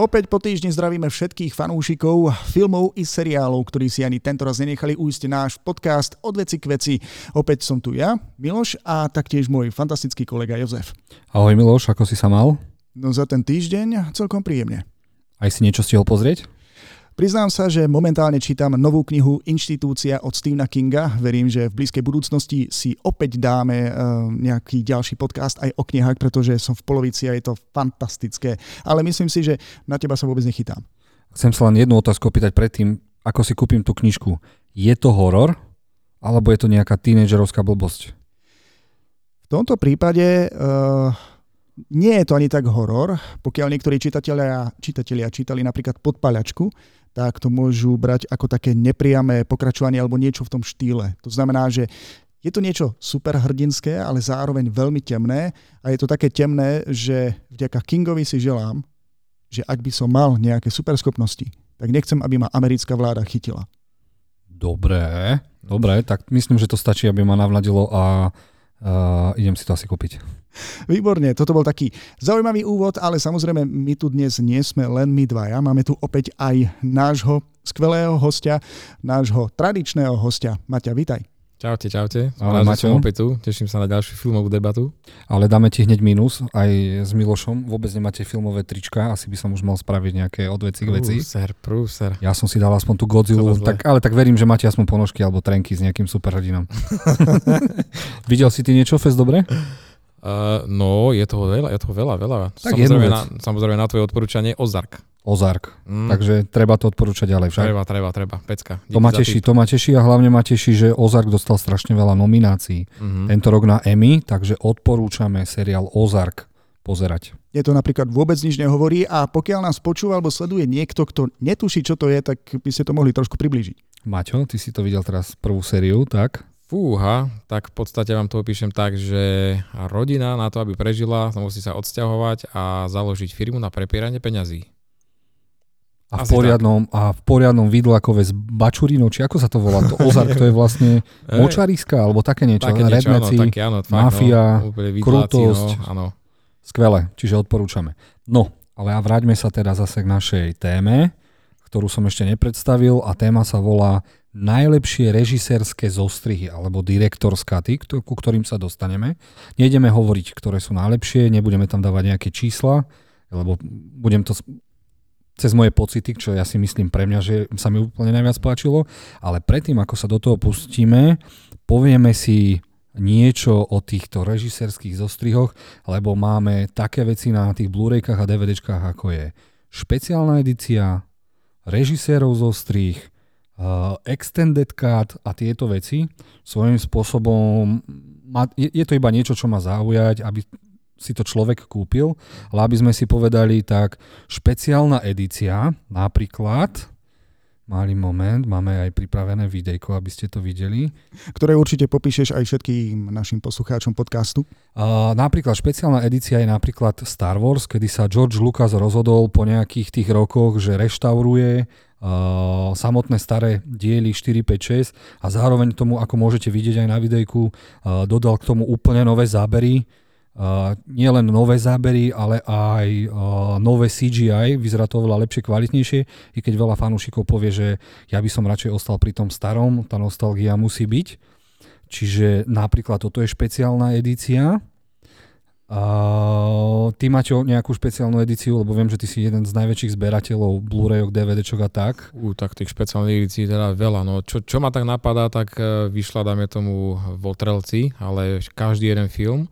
Opäť po týždni zdravíme všetkých fanúšikov filmov i seriálov, ktorí si ani tento raz nenechali ujsť náš podcast od veci k veci. Opäť som tu ja, Miloš, a taktiež môj fantastický kolega Jozef. Ahoj Miloš, ako si sa mal? No za ten týždeň celkom príjemne. Aj si niečo stihol pozrieť? Priznám sa, že momentálne čítam novú knihu Inštitúcia od Stephena Kinga. Verím, že v blízkej budúcnosti si opäť dáme uh, nejaký ďalší podcast aj o knihách, pretože som v polovici a je to fantastické. Ale myslím si, že na teba sa vôbec nechytám. Chcem sa len jednu otázku opýtať predtým, ako si kúpim tú knižku. Je to horor? Alebo je to nejaká tínedžerovská blbosť? V tomto prípade uh, nie je to ani tak horor, pokiaľ niektorí čitatelia, čitatelia čítali napríklad Podpaľačku, tak to môžu brať ako také nepriamé pokračovanie alebo niečo v tom štýle. To znamená, že je to niečo super hrdinské, ale zároveň veľmi temné a je to také temné, že vďaka Kingovi si želám, že ak by som mal nejaké superschopnosti, tak nechcem, aby ma americká vláda chytila. Dobré, dobré, tak myslím, že to stačí, aby ma navladilo a uh, idem si to asi kúpiť. Výborne, toto bol taký zaujímavý úvod, ale samozrejme my tu dnes nie sme len my dvaja, máme tu opäť aj nášho skvelého hostia, nášho tradičného hostia. Maťa, vitaj. Čaute, čaute. Ale Maťo. som opäť tu, teším sa na ďalšiu filmovú debatu. Ale dáme ti hneď minus, aj s Milošom. Vôbec nemáte filmové trička, asi by som už mal spraviť nejaké odveci k veci. Prúser, prúser. Ja som si dal aspoň tú Godzilla, tak, ale tak verím, že máte aspoň ponožky alebo trenky s nejakým superhrdinom. Videl si ty niečo, Fest, dobre? Uh, no, je toho veľa, je toho veľa, veľa. Tak samozrejme, na, samozrejme na tvoje odporúčanie Ozark. Ozark. Mm. Takže treba to odporúčať ďalej však. Treba, treba, treba. Pecka. to ma teší, to ma teší a hlavne ma teší, že Ozark dostal strašne veľa nominácií mm-hmm. tento rok na Emmy, takže odporúčame seriál Ozark pozerať. Je to napríklad vôbec nič nehovorí a pokiaľ nás počúva alebo sleduje niekto, kto netuší, čo to je, tak by ste to mohli trošku priblížiť. Maťo, ty si to videl teraz prvú sériu, tak? Fúha, tak v podstate vám to opíšem tak, že rodina na to, aby prežila, musí sa odsťahovať a založiť firmu na prepieranie peňazí. A v, poriadnom, a v poriadnom vidlakove s bačurinou, či ako sa to volá? To ozark, to je vlastne močariska, alebo také niečo. Také niečo, Redneci, áno, také, áno, fakt, mafia, no, krutosť. No, áno. Skvelé, čiže odporúčame. No, ale a vráťme sa teda zase k našej téme, ktorú som ešte nepredstavil a téma sa volá najlepšie režisérske zostrihy alebo direktorská ty, ku ktorým sa dostaneme. Nejdeme hovoriť, ktoré sú najlepšie, nebudeme tam dávať nejaké čísla, lebo budem to cez moje pocity, čo ja si myslím pre mňa, že sa mi úplne najviac páčilo, ale predtým, ako sa do toho pustíme, povieme si niečo o týchto režisérských zostrihoch, lebo máme také veci na tých Blu-raykách a DVDčkách, ako je špeciálna edícia, režisérov zostrih, uh, extended cut a tieto veci. Svojím spôsobom, je to iba niečo, čo má zaujať, aby si to človek kúpil, ale aby sme si povedali, tak špeciálna edícia, napríklad, Malý moment, máme aj pripravené videjko, aby ste to videli. Ktoré určite popíšeš aj všetkým našim poslucháčom podcastu. Uh, napríklad špeciálna edícia je napríklad Star Wars, kedy sa George Lucas rozhodol po nejakých tých rokoch, že reštauruje uh, samotné staré diely 4, 5, 6 a zároveň tomu, ako môžete vidieť aj na videjku, uh, dodal k tomu úplne nové zábery, Uh, nie len nové zábery, ale aj uh, nové CGI, vyzerá to oveľa lepšie, kvalitnejšie, i keď veľa fanúšikov povie, že ja by som radšej ostal pri tom starom, tá nostalgia musí byť. Čiže napríklad toto je špeciálna edícia. Uh, ty máte nejakú špeciálnu edíciu, lebo viem, že ty si jeden z najväčších zberateľov Blu-rayok, DVDčok a tak. U, tak tých špeciálnych edícií teda veľa. No, čo, čo ma tak napadá, tak uh, vyšla, dáme tomu, v Otrelci, ale každý jeden film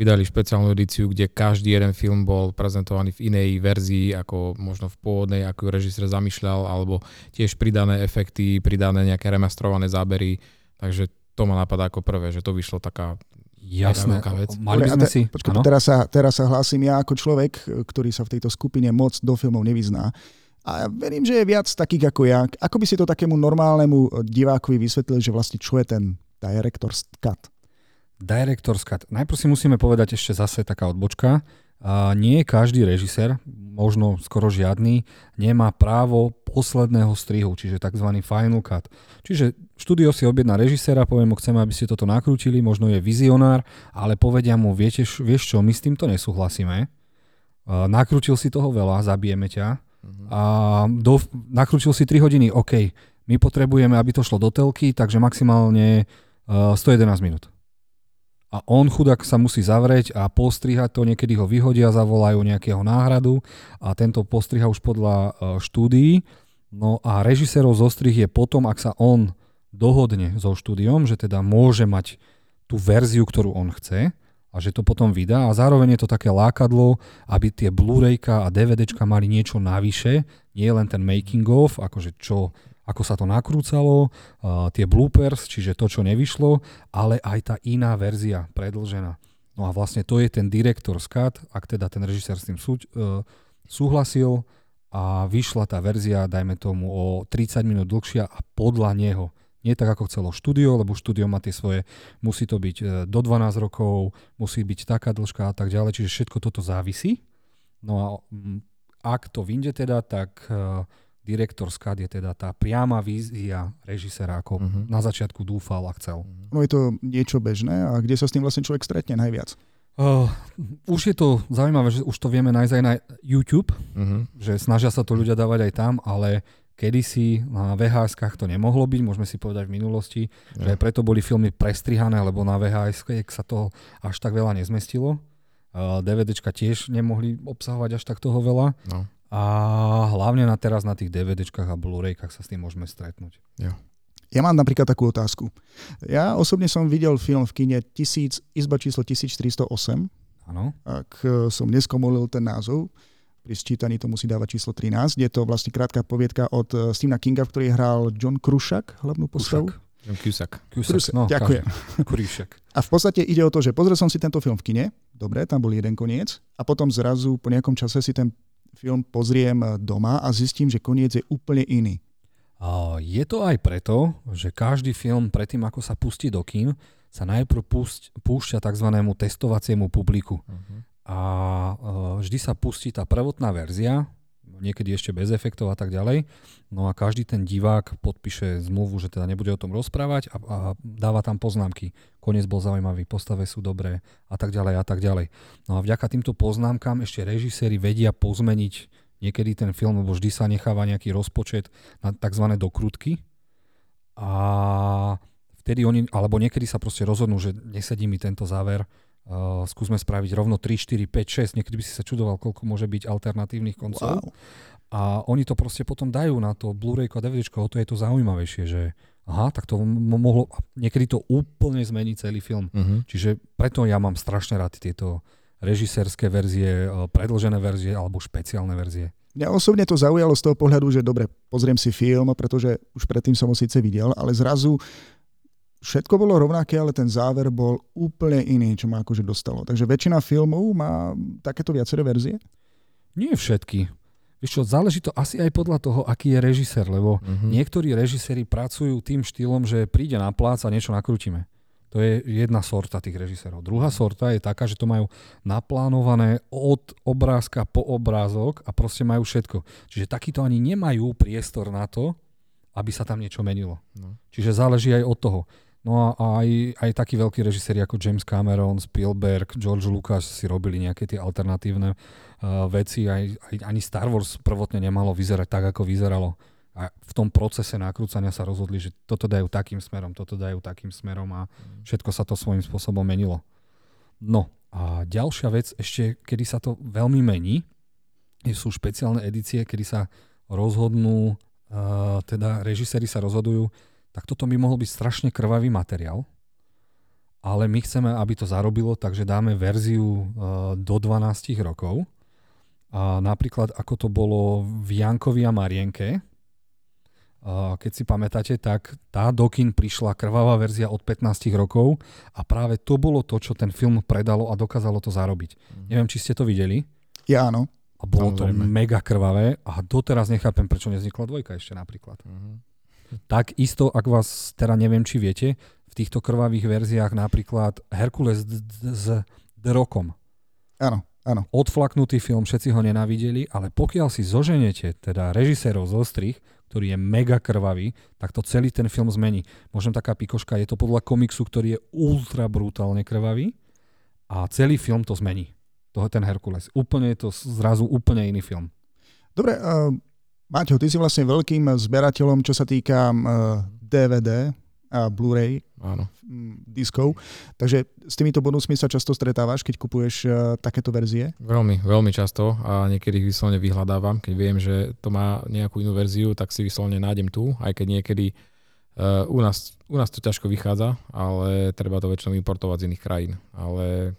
vydali špeciálnu edíciu, kde každý jeden film bol prezentovaný v inej verzii, ako možno v pôvodnej, ako ju režisér zamýšľal, alebo tiež pridané efekty, pridané nejaké remastrované zábery. Takže to ma napadá ako prvé, že to vyšlo taká Jasné, vec. mali by sme si... Počkaj, teraz, sa, teraz sa hlásim ja ako človek, ktorý sa v tejto skupine moc do filmov nevyzná. A ja verím, že je viac takých ako ja. Ako by si to takému normálnemu divákovi vysvetlil, že vlastne čo je ten director's cut? Director's Cut. Najprv si musíme povedať ešte zase taká odbočka. A nie každý režisér, možno skoro žiadny, nemá právo posledného strihu, čiže tzv. final cut. Čiže štúdio si objedná režiséra, poviem mu, chceme, aby ste toto nakrútili, možno je vizionár, ale povedia mu, viete, vieš čo, my s týmto nesúhlasíme. Nakrútil si toho veľa, zabijeme ťa Mhm. a do, nakrútil si 3 hodiny, OK, my potrebujeme, aby to šlo do telky, takže maximálne uh, 111 minút. A on chudák sa musí zavrieť a postrihať to, niekedy ho vyhodia, zavolajú nejakého náhradu a tento postriha už podľa uh, štúdií. No a režisérov zostrih je potom, ak sa on dohodne so štúdiom, že teda môže mať tú verziu, ktorú on chce a že to potom vydá a zároveň je to také lákadlo, aby tie Blu-rayka a DVDčka mali niečo navyše, nie len ten making of, akože čo, ako sa to nakrúcalo, tie bloopers, čiže to, čo nevyšlo, ale aj tá iná verzia predlžená. No a vlastne to je ten director's cut, ak teda ten režisér s tým súť, uh, súhlasil a vyšla tá verzia, dajme tomu, o 30 minút dlhšia a podľa neho. Nie tak ako chcelo štúdio, lebo štúdio má tie svoje, musí to byť e, do 12 rokov, musí byť taká dĺžka a tak ďalej, čiže všetko toto závisí. No a mm, ak to vyjde teda, tak director's cut je teda tá priama vízia režisera, ako Mhm. na začiatku dúfal a chcel. No je to niečo bežné a kde sa s tým vlastne človek stretne najviac? Uh, už je to zaujímavé, že už to vieme nájsť aj na YouTube, Mhm. že snažia sa to ľudia dávať aj tam, ale kedysi na vhs to nemohlo byť, môžeme si povedať v minulosti, že Ja. aj preto boli filmy prestrihané, lebo na vhs sa toho až tak veľa nezmestilo. Uh, DVDčka tiež nemohli obsahovať až tak toho veľa. No. A hlavne na teraz na tých DVDčkách a Blu-raykách sa s tým môžeme stretnúť. Ja mám napríklad takú otázku. Ja osobne som videl film v kine 1000, izba číslo 1308, Áno. ak e, som neskomolil ten názov. Pri sčítaní to musí dávať číslo 13. Je to vlastne krátka poviedka od e, Stephena Kinga, v ktorej hral John Krušak, hlavnú postavu. John Cusack. Kusak. Kusak, No, ďakujem. Kuríšek. A v podstate ide o to, že pozrel som si tento film v kine, dobre, tam bol jeden koniec, a potom zrazu po nejakom čase si ten film pozriem doma a zistím, že koniec je úplne iný. A Je to aj preto, že každý film predtým, ako sa pustí do kín, sa najprv púšť, púšťa tzv. testovaciemu publiku. Mhm. A e, vždy sa pustí tá prvotná verzia, niekedy ešte bez efektov a tak ďalej. No a každý ten divák podpíše zmluvu, že teda nebude o tom rozprávať a, a dáva tam poznámky. Koniec bol zaujímavý, postave sú dobré a tak ďalej a tak ďalej. No a vďaka týmto poznámkam ešte režiséri vedia pozmeniť niekedy ten film, lebo vždy sa necháva nejaký rozpočet na tzv. dokrutky. A vtedy oni, alebo niekedy sa proste rozhodnú, že nesedí mi tento záver, uh, skúsme spraviť rovno 3, 4, 5, 6, niekedy by si sa čudoval, koľko môže byť alternatívnych koncov. Wow. A oni to proste potom dajú na to Blu-ray a DVD, o to je to zaujímavejšie, že aha, tak to m- mohlo, niekedy to úplne zmení celý film. Mhm. Čiže preto ja mám strašne rád tieto režisérske verzie, e, predlžené verzie alebo špeciálne verzie. Mňa osobne to zaujalo z toho pohľadu, že dobre, pozriem si film, pretože už predtým som ho síce videl, ale zrazu všetko bolo rovnaké, ale ten záver bol úplne iný, čo ma akože dostalo. Takže väčšina filmov má takéto viaceré verzie. Nie všetky. Vieš čo, záleží to asi aj podľa toho, aký je režisér, lebo Mhm. niektorí režiséri pracujú tým štýlom, že príde na plác a niečo nakrútime. To je jedna sorta tých režisérov. Druhá sorta je taká, že to majú naplánované od obrázka po obrázok a proste majú všetko. Čiže takíto ani nemajú priestor na to, aby sa tam niečo menilo. No. Čiže záleží aj od toho. No a aj, aj takí veľkí režiséri ako James Cameron, Spielberg, George Lucas si robili nejaké tie alternatívne uh, veci. Aj, aj, ani Star Wars prvotne nemalo vyzerať tak, ako vyzeralo. A v tom procese nakrúcania sa rozhodli, že toto dajú takým smerom, toto dajú takým smerom a všetko sa to svojím spôsobom menilo. No a ďalšia vec, ešte kedy sa to veľmi mení, sú špeciálne edície, kedy sa rozhodnú, uh, teda režiséri sa rozhodujú, tak toto by mohol byť strašne krvavý materiál, ale my chceme, aby to zarobilo, takže dáme verziu uh, do 12 rokov. A napríklad, ako to bolo v Jankovi a Marienke, uh, keď si pamätáte, tak tá do kin prišla krvavá verzia od 15 rokov a práve to bolo to, čo ten film predalo a dokázalo to zarobiť. Neviem, či ste to videli. Ja áno. A bolo to Samozrejme. mega krvavé a doteraz nechápem, prečo neznikla dvojka ešte napríklad. Mhm. Tak isto, ak vás, teda neviem, či viete, v týchto krvavých verziách napríklad Herkules s The Rockom. Áno, áno. Odflaknutý film, všetci ho nenávideli, ale pokiaľ si zoženete, teda režisérov z ostrých, ktorý je mega krvavý, tak to celý ten film zmení. Možno taká pikoška, je to podľa komiksu, ktorý je ultra brutálne krvavý a celý film to zmení. To je ten Herkules. Úplne je to zrazu úplne iný film. Dobre, uh, Maťo, ty si vlastne veľkým zberateľom, čo sa týka DVD a Blu-ray Áno. diskov, takže s týmito bonusmi sa často stretávaš, keď kupuješ uh, takéto verzie? Veľmi, veľmi často a niekedy ich vyslovene vyhľadávam. Keď viem, že to má nejakú inú verziu, tak si vyslovene nájdem tu, aj keď niekedy uh, u, nás, u nás to ťažko vychádza, ale treba to väčšinou importovať z iných krajín. Ale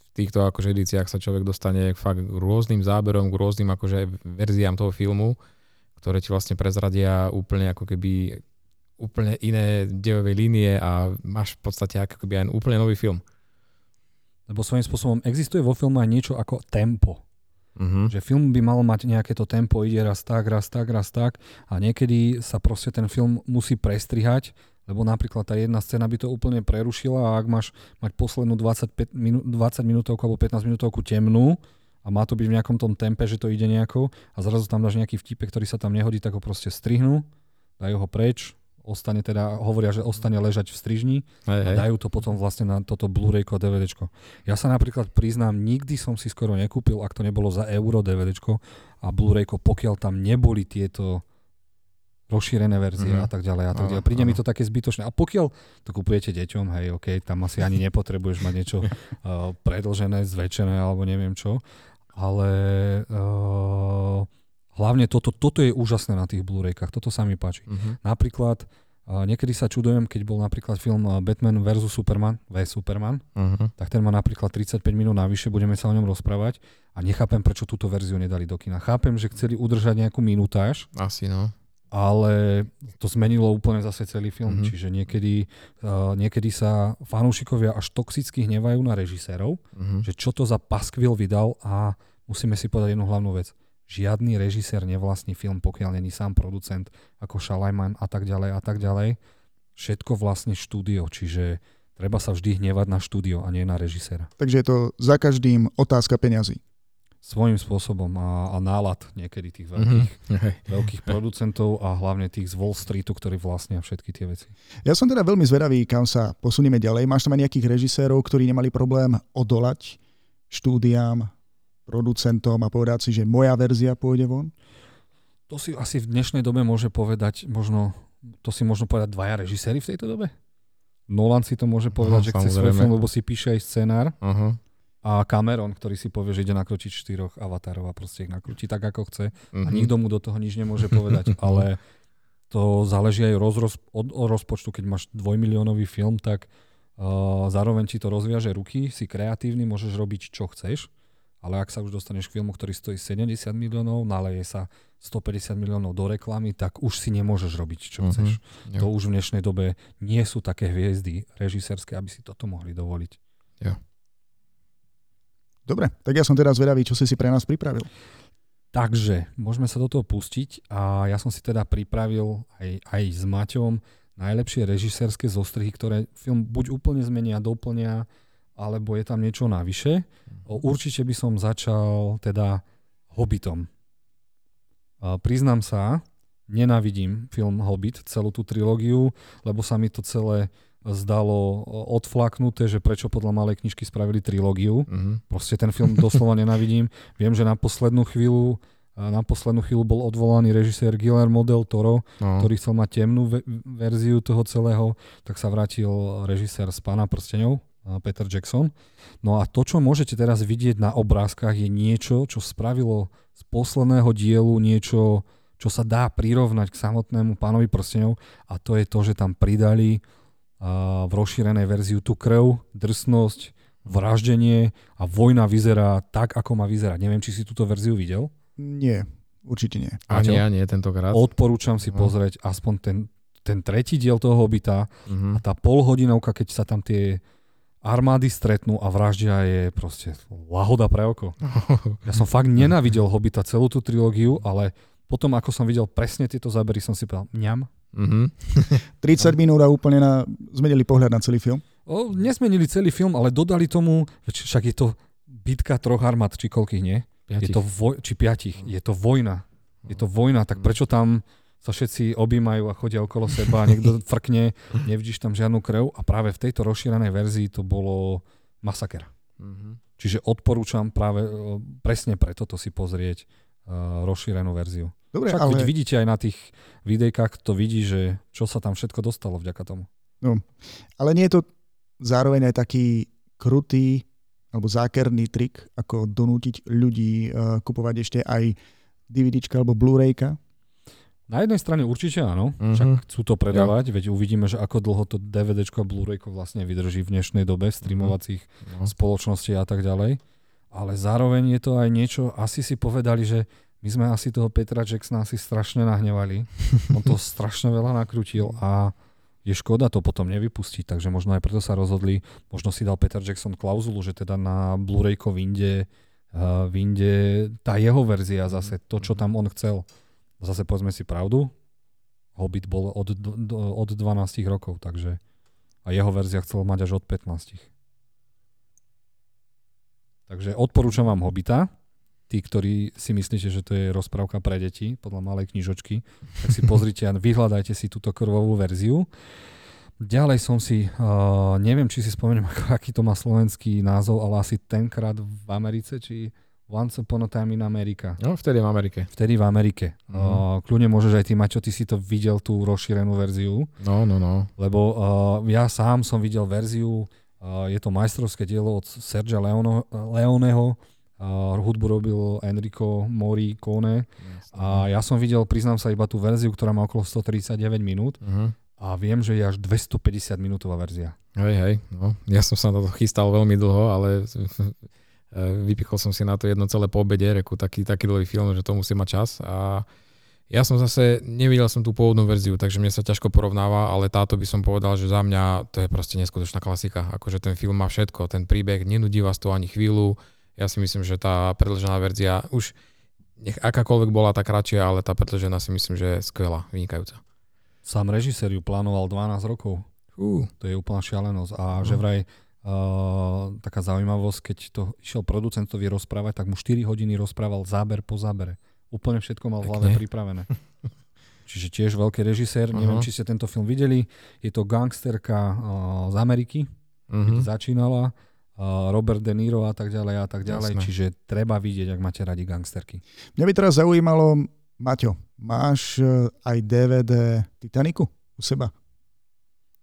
v týchto akože edíciách sa človek dostane fakt k rôznym záberom, k rôznym akože verziám toho filmu, ktoré ti vlastne prezradia úplne ako keby úplne iné dejové línie a máš v podstate ako keby aj úplne nový film. Lebo svojím spôsobom existuje vo filme aj niečo ako tempo. Uh-huh. Že film by mal mať nejaké to tempo, ide raz tak, raz tak, raz tak a niekedy sa proste ten film musí prestrihať, lebo napríklad tá jedna scéna by to úplne prerušila a ak máš mať poslednú 25 minú, 20 minútovku alebo 15 minútovku temnú a má to byť v nejakom tom tempe, že to ide nejako a zrazu tam dáš nejaký vtipek, ktorý sa tam nehodí, tak ho proste strihnú, dajú ho preč, ostane teda, hovoria, že ostane ležať v strižni Hej, a dajú to potom vlastne na toto Blu-rayko a DVDčko. Ja sa napríklad priznám, nikdy som si skoro nekúpil, ak to nebolo za euro DVDčko a Blu-rayko, pokiaľ tam neboli tieto rozšírené verzie Mhm. a tak ďalej a tak ďalej. Príde mi áno. to také zbytočné. A pokiaľ to kupujete deťom, hej, OK, tam asi ani nepotrebuješ mať niečo uh, predlžené, zväčšené alebo neviem čo, ale uh, hlavne toto, toto je úžasné na tých Blu-raykách, toto sa mi páči. Uh-huh. Napríklad, uh, niekedy sa čudujem, keď bol napríklad film Batman vs. Superman, V Superman, Uh-huh. tak ten má napríklad 35 minút navyše, budeme sa o ňom rozprávať a nechápem, prečo túto verziu nedali do kina. Chápem, že chceli udržať nejakú minutáž, Asi no. Ale to zmenilo úplne zase celý film, Mhm. čiže niekedy, uh, niekedy sa fanúšikovia až toxicky hnevajú na režisérov, Uh-huh. že čo to za paskvil vydal a musíme si povedať jednu hlavnú vec. Žiadny režisér nevlastní film, pokiaľ není sám producent ako Šalajman a tak ďalej a tak ďalej. Všetko vlastne štúdio, čiže treba sa vždy hnevať na štúdio a nie na režiséra. Takže je to za každým otázka peňazí. Svojím spôsobom a, a nálad niekedy tých veľkých, Hej. veľkých producentov a hlavne tých z Wall Streetu, ktorí vlastnia všetky tie veci. Ja som teda veľmi zvedavý, kam sa posunieme ďalej. Máš tam aj nejakých režisérov, ktorí nemali problém odolať štúdiám, producentom a povedať si, že moja verzia pôjde von? To si asi v dnešnej dobe môže povedať možno, to si možno povedať dvaja režiséri v tejto dobe? Nolan si to môže povedať, No, že chce svoj film, lebo si píše aj scenár Uh-huh. A Cameron, ktorý si povie, že ide nakročiť štyroch avatarov a proste ich nakrúti tak, ako chce Uh-huh. a nikto mu do toho nič nemôže povedať, ale to záleží aj roz, roz, od, od rozpočtu. Keď máš dvojmiliónový film, tak uh, zároveň ti to rozviaže ruky, si kreatívny, môžeš robiť čo chceš, ale ak sa už dostaneš k filmu, ktorý stojí 70 miliónov, naleje sa 150 miliónov do reklamy, tak už si nemôžeš robiť čo Mhm. chceš. Jo. To už v dnešnej dobe nie sú také hviezdy režisérske, aby si toto mohli dovoliť. Dobre, tak ja som teda zvedavý, čo si si pre nás pripravil. Takže môžeme sa do toho pustiť a ja som si teda pripravil aj, aj s Maťom najlepšie režisérske zostrihy, ktoré film buď úplne zmenia, doplnia, alebo je tam niečo navyše. O, Určite by som začal teda Hobbitom. Priznám sa, nenávidím film Hobbit, celú tú trilógiu, lebo sa mi to celé zdalo odflaknuté, že prečo podľa malej knižky spravili trilógiu. Uh-huh. Proste ten film doslova nenávidím. Viem, že na poslednú chvíľu a na poslednú chvíľu bol odvolaný režisér Guillermo del Toro, No. ktorý chcel mať temnú ve- verziu toho celého, tak sa vrátil režisér z Pána prsteňov, a Peter Jackson. No a to, čo môžete teraz vidieť na obrázkach, je niečo, čo spravilo z posledného dielu niečo, čo sa dá prirovnať k samotnému Pánovi prsteňov a to je to, že tam pridali v rozšírenej verziu tú krv, drsnosť, vraždenie a vojna vyzerá tak, ako má vyzerať. Neviem, či si túto verziu videl. Nie, určite nie. Ani Maťo? ja nie tentokrát. Odporúčam si No. pozrieť aspoň ten, ten tretí diel toho hobita Uh-huh. a tá polhodinovka, keď sa tam tie armády stretnú a vraždia je proste lahoda pre oko. Ja som fakt nenávidel hobita celú tú trilógiu, ale potom, ako som videl presne tieto zábery, som si povedal, mňam. Uh-huh. 30 minút a úplne na, zmenili pohľad na celý film. O, nesmenili celý film, ale dodali tomu, však je to bitka troch armád, či koľkých nie? Je to voj, či piatich. Je to vojna. Je to vojna, tak prečo tam sa všetci objímajú a chodia okolo seba a niekto frkne, nevidíš tam žiadnu krv a práve v tejto rozšírenej verzii to bolo masaker. Uh-huh. Čiže odporúčam práve presne preto to si pozrieť. uh, rozšírenú verziu. Dobre, Však ale... vidíte aj na tých videjkách, to vidí, že čo sa tam všetko dostalo vďaka tomu. No, ale nie je to zároveň aj taký krutý alebo zákerný trik, ako donútiť ľudí uh, kupovať ešte aj DVDčka alebo Blu-rayka? Na jednej strane určite áno, Mhm. však chcú to predávať, veď uvidíme, že ako dlho to DVDčko a Blu-rayko vlastne vydrží v dnešnej dobe streamovacích No. spoločností a tak ďalej. Ale zároveň je to aj niečo, asi si povedali, že my sme asi toho Petra Jacksona asi strašne nahnevali. On to strašne veľa nakrutil a je škoda to potom nevypustiť, takže možno aj preto sa rozhodli, možno si dal Peter Jackson klauzulu, že teda na Blu-rayko vyjde, uh, vyjde tá jeho verzia zase, to, čo tam on chcel. Zase povedzme si pravdu, Hobbit bol od, od 12 rokov, takže a jeho verzia chcel mať až od 15. Takže odporúčam vám Hobita. Tí, ktorí si myslíte, že to je rozprávka pre deti, podľa malej knižočky, tak si pozrite a vyhľadajte si túto krvovú verziu. Ďalej som si, uh, neviem, či si spomeniem, aký to má slovenský názov, ale asi tenkrát v Americe, či Once Upon a Time in America. no, vtedy v Amerike. Vtedy v Amerike. Mhm. Uh, kľudne môžeš aj ty, Maťo, ty si to videl, tú rozšírenú verziu, No, no, no. lebo uh, ja sám som videl verziu, uh, je to majstrovské dielo od Sergia Leono, Leoneho, uh, hudbu robil Enrico Morricone a ja som videl, priznám sa, iba tú verziu, ktorá má okolo 139 minút Uh-huh. a viem, že je až 250 minútová verzia. Hej, hej, no. Ja som sa na to chystal veľmi dlho, ale vypichol som si na to jedno celé po obede, reku, taký, taký dlhý film, že to musí mať čas a ja som zase, nevidel som tú pôvodnú verziu, takže mne sa ťažko porovnáva, ale táto by som povedal, že za mňa to je proste neskutočná klasika. Akože ten film má všetko, ten príbeh, nenudí vás to ani chvíľu. Ja si myslím, že tá predlžená verzia už nech akákoľvek bola tá kratšia, ale tá predlžená si myslím, že je skvelá, vynikajúca. Sám režisér ju plánoval 12 rokov. Fú, To je úplná šialenosť. A No. že vraj uh, taká zaujímavosť, keď to išiel producentovi rozprávať, tak mu 4 hodiny rozprával záber po zábere. Úplne všetko mal v hlave pripravené. Čiže tiež veľký režisér, neviem, Aha. či ste tento film videli. Je to gangsterka uh, z Ameriky, keď mhm. začínala. Robert De Niro a tak ďalej a tak ďalej. Jasné. Čiže treba vidieť, ak máte radi gangsterky. Mňa by teraz zaujímalo, Maťo, máš eh, aj DVD Titaniku u seba?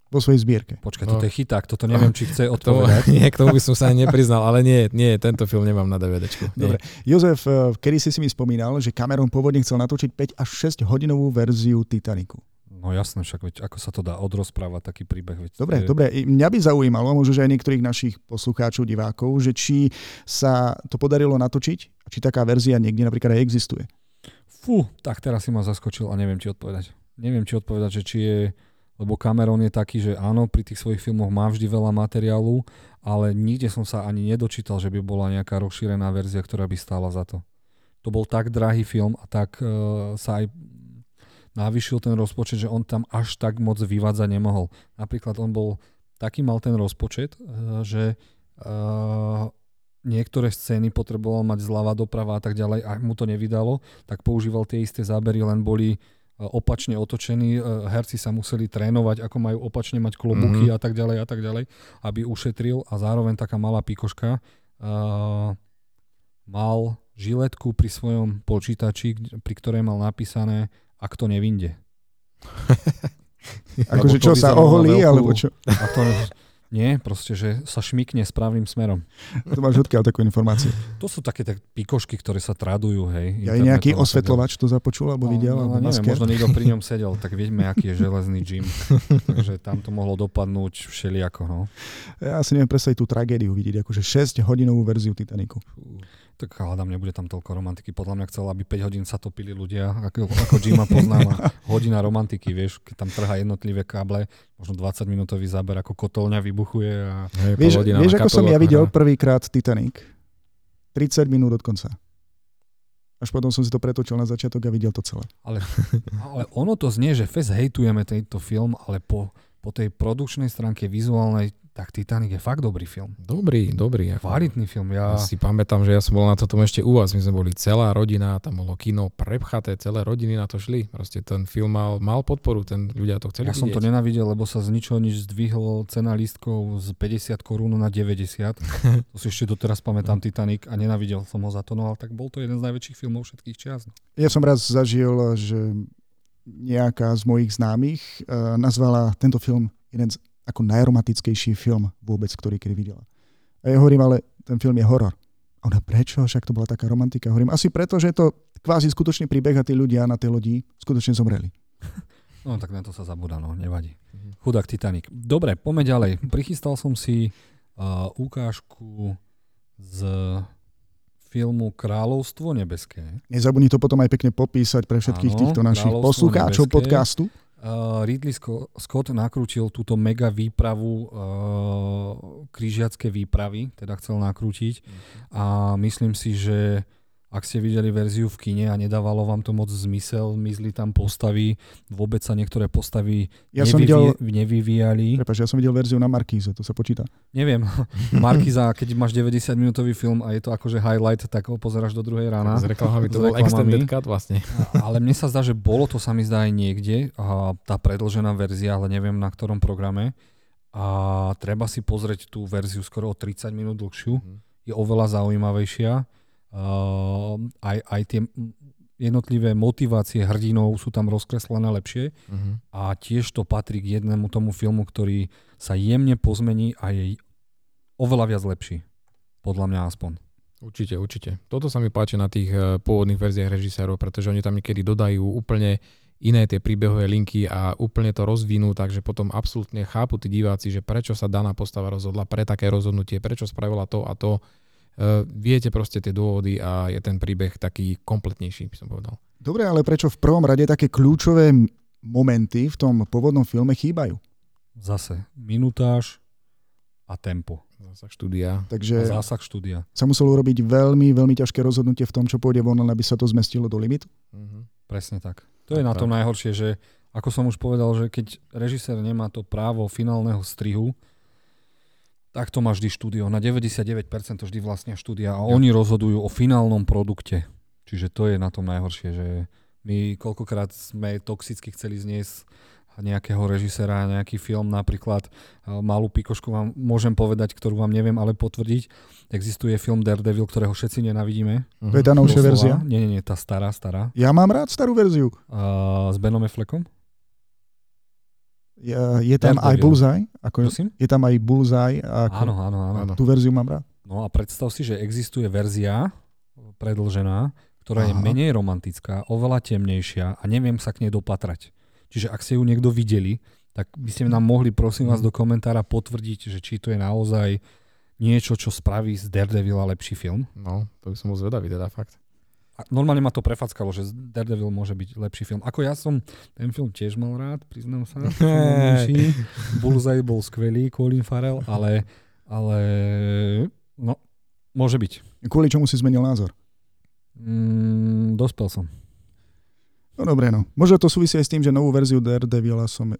Vo svojej zbierke. Počkaj, No. toto je chyták, toto neviem, či chce odpovedať. nie, k tomu by som sa ani nepriznal, ale nie, nie, tento film nemám na DVDčku. Nie. Dobre. Jozef, eh, kedy si si mi spomínal, že Cameron pôvodne chcel natočiť 5 až 6 hodinovú verziu Titaniku. No jasné, však veď ako sa to dá odrozprávať, taký príbeh. Veď Dobre, je... dobre. Mňa by zaujímalo, možno že aj niektorých našich poslucháčov, divákov, že či sa to podarilo natočiť či taká verzia niekde napríklad aj existuje. Fú, tak teraz si ma zaskočil a neviem, či odpovedať. Neviem, či odpovedať, že či je, lebo Cameron je taký, že áno, pri tých svojich filmoch má vždy veľa materiálu, ale nikde som sa ani nedočítal, že by bola nejaká rozšírená verzia, ktorá by stála za to. To bol tak drahý film a tak uh, sa aj navýšil ten rozpočet, že on tam až tak moc vyvádzať nemohol. Napríklad on bol, taký mal ten rozpočet, uh, že uh, niektoré scény potreboval mať zľava doprava a tak ďalej a mu to nevydalo, tak používal tie isté zábery, len boli e, opačne otočení, herci sa museli trénovať, ako majú opačne mať klobúky Mhm. a tak ďalej a tak ďalej, aby ušetril a zároveň taká malá pikoška uh, mal žiletku pri svojom počítači, pri ktorej mal napísané ak to nevinde. Akože čo sa oholí, veľkú- alebo čo? A to nie, proste, že sa šmikne správnym smerom. To máš odkiaľ takú informáciu. To sú také tak pikošky, ktoré sa tradujú, hej. Ja aj nejaký osvetľovač to započul, alebo videl, No, alebo neviem, masker. možno niekto pri ňom sedel, tak vieme, aký je železný Jim. Takže tam to mohlo dopadnúť všelijako. No. Ja si neviem predstaviť tú tragédiu vidieť, akože 6 hodinovú verziu Titaniku. Tak hľadám, nebude tam toľko romantiky. Podľa mňa chcel, aby 5 hodín sa topili ľudia, ako, ako Jima poznám. A hodina romantiky, vieš, keď tam trhá jednotlivé káble, možno 20 minútový záber, ako kotolňa vybuchuje. A... Hej, Vieš, vieš ako som ja videl aha. prvýkrát Titanic? 30 minút od konca. Až potom som si to pretočil na začiatok a videl to celé. Ale, ale ono to znie, že fest hejtujeme tento film, ale po, po tej produkčnej stránke vizuálnej tak Titanic je fakt dobrý film. Dobrý, dobrý. Ako, Kvalitný film. Ja... ja si pamätám, že ja som bol na to tom ešte u vás, my sme boli celá rodina, tam bolo kino prepchaté, celé rodiny na to šli. Proste ten film mal, mal podporu, ten ľudia to chceli Ja som to vidieť. nenavidel, lebo sa z ničoho nič zdvihlo cena lístkov z 50 korún na 90. to si ešte doteraz pamätám Titanic a nenavidel som ho za to, no ale tak bol to jeden z najväčších filmov všetkých čias. Ja som raz zažil, že nejaká z mojich známych uh, nazvala tento film jeden z ako najromantickejší film vôbec, ktorý kedy videla. A ja hovorím, ale ten film je horor. A ona, prečo? Však to bola taká romantika. Hovorím, asi preto, že je to kvázi skutočný príbeh a tí ľudia na tej lodi skutočne zomreli. No tak na to sa zabúda, no nevadí. Chudák Titanic. Dobre, poďme ďalej. Prichystal som si uh, ukážku z filmu Kráľovstvo nebeské. Nezabudni to potom aj pekne popísať pre všetkých Áno, týchto našich poslucháčov podcastu. Uh, Ridley Sco- Scott nakrútil túto mega výpravu, uh, krížiacké výpravy, teda chcel nakrútiť. A myslím si, že ak ste videli verziu v kine a nedávalo vám to moc zmysel, mizli tam postavy, vôbec sa niektoré postavy Ja som videl, nevyvíjali. prepáč, ja som videl verziu na Markíze, to sa počíta. Neviem, Markiza, keď máš 90 minútový film a je to akože highlight, tak ho pozeráš do druhej rána. S reklamami to bol extended cut vlastne. Ale mne sa zdá, že bolo to sa mi zdá aj niekde, a tá predlžená verzia, ale neviem na ktorom programe. A treba si pozrieť tú verziu skoro o 30 minút dlhšiu. Mhm. Je oveľa zaujímavejšia. Uh, aj, aj tie jednotlivé motivácie hrdinov sú tam rozkreslené lepšie. Mhm. A tiež to patrí k jednému tomu filmu, ktorý sa jemne pozmení a je oveľa viac lepší. Podľa mňa aspoň. Určite, určite. Toto sa mi páči na tých eh, pôvodných verziách režisérov, pretože oni tam niekedy dodajú úplne iné tie príbehové linky a úplne to rozvinú, takže potom absolútne chápu tí diváci, že prečo sa daná postava rozhodla pre také rozhodnutie, prečo spravila to a to. Uh, viete proste tie dôvody a je ten príbeh taký kompletnejší, by som povedal. Dobre, ale prečo v prvom rade také kľúčové momenty v tom pôvodnom filme chýbajú? Zase minutáž a tempo. Zasa štúdia. A Takže zásah štúdia. sa muselo urobiť veľmi, veľmi ťažké rozhodnutie v tom, čo pôjde von, aby sa to zmestilo do limitu. Mhm. Presne tak. To je Tak, na tom tak. najhoršie, že ako som už povedal, že keď režisér nemá to právo finálneho strihu, tak to má vždy štúdio. Na 99% to vždy vlastne štúdia a Jo. oni rozhodujú o finálnom produkte. Čiže to je na tom najhoršie, že my koľkokrát sme toxicky chceli zniesť nejakého režisera, nejaký film, napríklad eh, malú pikošku vám môžem povedať, ktorú vám neviem ale potvrdiť. Existuje film Daredevil, ktorého všetci nenavidíme. Mhm. To je tá verzia. Nie, nie, nie, tá stará, stará. Ja mám rád starú verziu. Uh, s Benom Affleckom. Je, je tam aj. Bullseye. Ako, Prosím? je tam aj Bullseye. Ako, Áno, áno, áno. Áno. Tú verziu mám rád. No a predstav si, že existuje verzia predlžená, ktorá je Aha. menej romantická, oveľa temnejšia a neviem sa k nej dopatrať. Čiže ak ste ju niekto videli, tak by ste nám mohli prosím vás Mhm. do komentára potvrdiť, že či to je naozaj niečo, čo spraví z Daredevila lepší film. No, to by som bol zvedavý teda fakt. A normálne ma to prefackalo, že Daredevil môže byť lepší film. Ako ja som ten film tiež mal rád, priznám sa. Bullseye bol skvelý, Colin Farrell, ale, ale no, môže byť. Kvôli čomu si zmenil názor? Mm, dospel som. No dobre, no. Možno to súvisí aj s tým, že novú verziu Daredevila som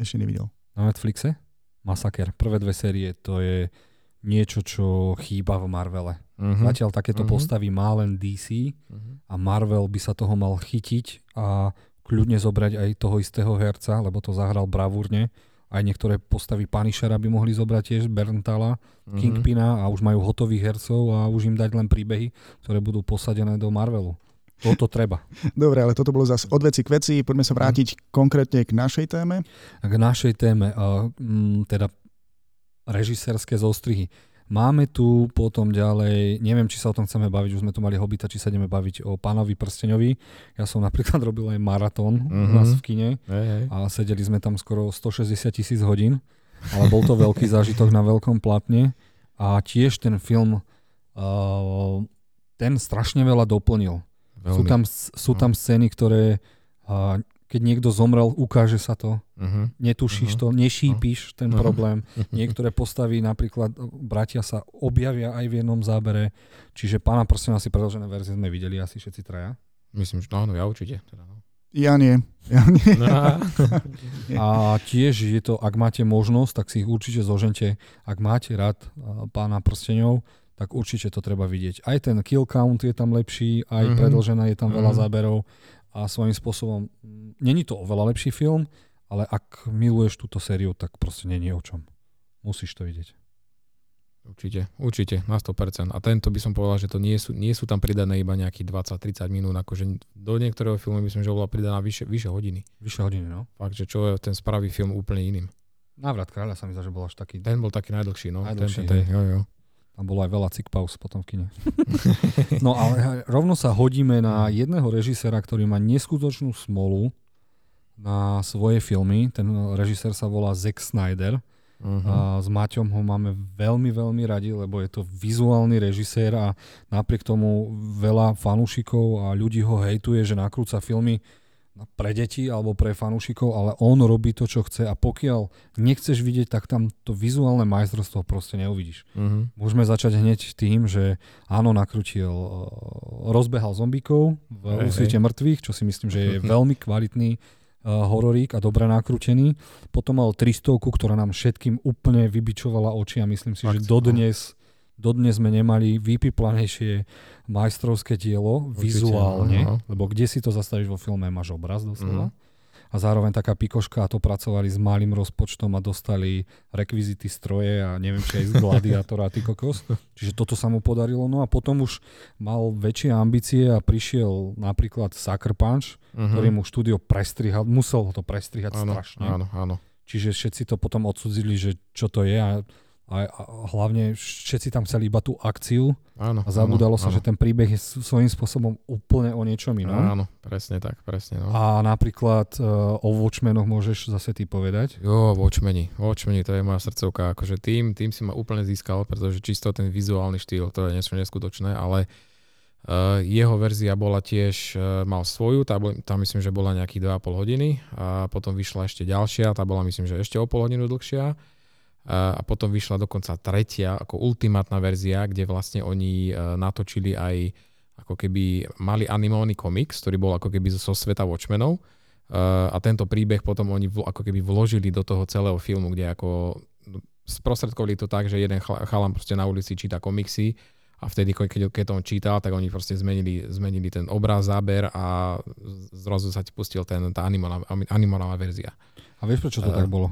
ešte nevidel. Na Netflixe? Masaker. Prvé dve série, to je niečo, čo chýba v Marvele. Mhm. Zatiaľ takéto Mhm. postavy má len DC Mhm. a Marvel by sa toho mal chytiť a kľudne zobrať aj toho istého herca, lebo to zahral bravúrne. Aj niektoré postavy Punishera by mohli zobrať tiež, Berntala, Mhm. Kingpina a už majú hotových hercov a už im dať len príbehy, ktoré budú posadené do Marvelu. Toto treba. Dobre, ale toto bolo zase od veci k veci. Poďme sa vrátiť konkrétne k našej téme. K našej téme, uh, mm, teda režisérske zostrihy. Máme tu potom ďalej, neviem, či sa o tom chceme baviť, už sme tu mali Hobita, či sa ideme baviť o Pánovi Prsteňovi. Ja som napríklad robil aj maratón Mhm. u nás v kine Hej, hej. a sedeli sme tam skoro 160 tisíc hodín, ale bol to veľký zážitok na veľkom platne a tiež ten film uh, ten strašne veľa doplnil. Sú Veľmi. tam, sú tam scény, ktoré uh, keď niekto zomrel, ukáže sa to, Mhm. netušíš Mhm. to, nešípiš ten Mhm. problém. Niektoré postavy, napríklad e, bratia sa objavia aj v jednom zábere, čiže pána prstena asi predložené verzie sme videli asi všetci traja. Myslím, že no, áno, ja určite. Teda, no. Ja nie. Ja nie. No, a- tiež je to, ak máte možnosť, tak si ich určite zožente. Ak máte rád a, pána prsteňov, tak určite to treba vidieť. Aj ten kill count je tam lepší, aj Mhm. mm-hmm. predlžená je tam veľa Mhm. záberov a svojím spôsobom, není to oveľa lepší film, ale ak miluješ túto sériu, tak proste není o čom. Musíš to vidieť. Určite, určite, na 100%. A tento by som povedal, že to nie sú, nie sú tam pridané iba nejakých 20-30 minút, akože do niektorého filmu myslím, že bola pridaná vyše, vyše hodiny. Vyššie hodiny, no. Fakt, že čo je ten spraví film úplne iným. Návrat kráľa sa mi zdá, že bol až taký. Ten bol taký najdlhší, no. Najdlhší, ten, ten, ten, jo, jo. Tam bolo aj veľa cik pauz potom v kine. No ale rovno sa hodíme na jedného režisera, ktorý má neskutočnú smolu na svoje filmy. Ten režisér sa volá Zack Snyder. Uh-huh. A s Maťom ho máme veľmi, veľmi radi, lebo je to vizuálny režisér a napriek tomu veľa fanúšikov a ľudí ho hejtuje, že nakrúca filmy pre deti alebo pre fanúšikov, ale on robí to, čo chce a pokiaľ nechceš vidieť, tak tam to vizuálne majstrovstvo proste neuvidíš. Uh-huh. Môžeme začať hneď tým, že áno, nakrútil, eh, rozbehal zombíkov v Hej, úsvite mŕtvych, čo si myslím, že je veľmi kvalitný uh, hororík a dobre nakrútený. Potom mal 300, ktorá nám všetkým úplne vybičovala oči a myslím si, Fakt, že no. dodnes, dodnes sme nemali vypiplanejšie majstrovské dielo Určite, vizuálne, áno. lebo kde si to zastavíš vo filme, máš obraz doslova. A zároveň taká pikoška a to pracovali s malým rozpočtom a dostali rekvizity stroje a neviem, či aj z a ty kokos. Čiže toto sa mu podarilo. No a potom už mal väčšie ambície a prišiel napríklad Sucker Punch, Uh-huh. ktorý mu štúdio prestrihal, musel ho to prestrihať áno, strašne. áno, áno. Čiže všetci to potom odsudzili, že čo to je a, a, a hlavne všetci tam chceli iba tú akciu áno a zabudalo áno, sa, áno. že ten príbeh je svojím spôsobom úplne o niečom inom. Áno, presne tak, presne. No. A napríklad uh, o Watchmenoch môžeš zase ty povedať. Jo, Watchmeni. Watchmeni, to je moja srdcovka. Akože tým, tým si ma úplne získal, pretože čisto ten vizuálny štýl, to je niečo neskutočné, ale uh, jeho verzia bola tiež, uh, mal svoju, tá, tá myslím, že bola nejakých 2,5 hodiny a potom vyšla ešte ďalšia, tá bola myslím, že ešte o pol hodinu dlhšia a, potom vyšla dokonca tretia, ako ultimátna verzia, kde vlastne oni uh, natočili aj ako keby mali animovaný komiks, ktorý bol ako keby zo sveta Watchmenov Uh, a tento príbeh potom oni ako keby vložili do toho celého filmu, kde ako no, sprostredkovali to tak, že jeden chalan proste na ulici číta komiksy a vtedy, keď, keď on čítal, tak oni proste zmenili, zmenili ten obraz, záber a zrazu sa ti pustil ten, tá animovaná, verzia. A vieš, prečo to Eh. tak bolo?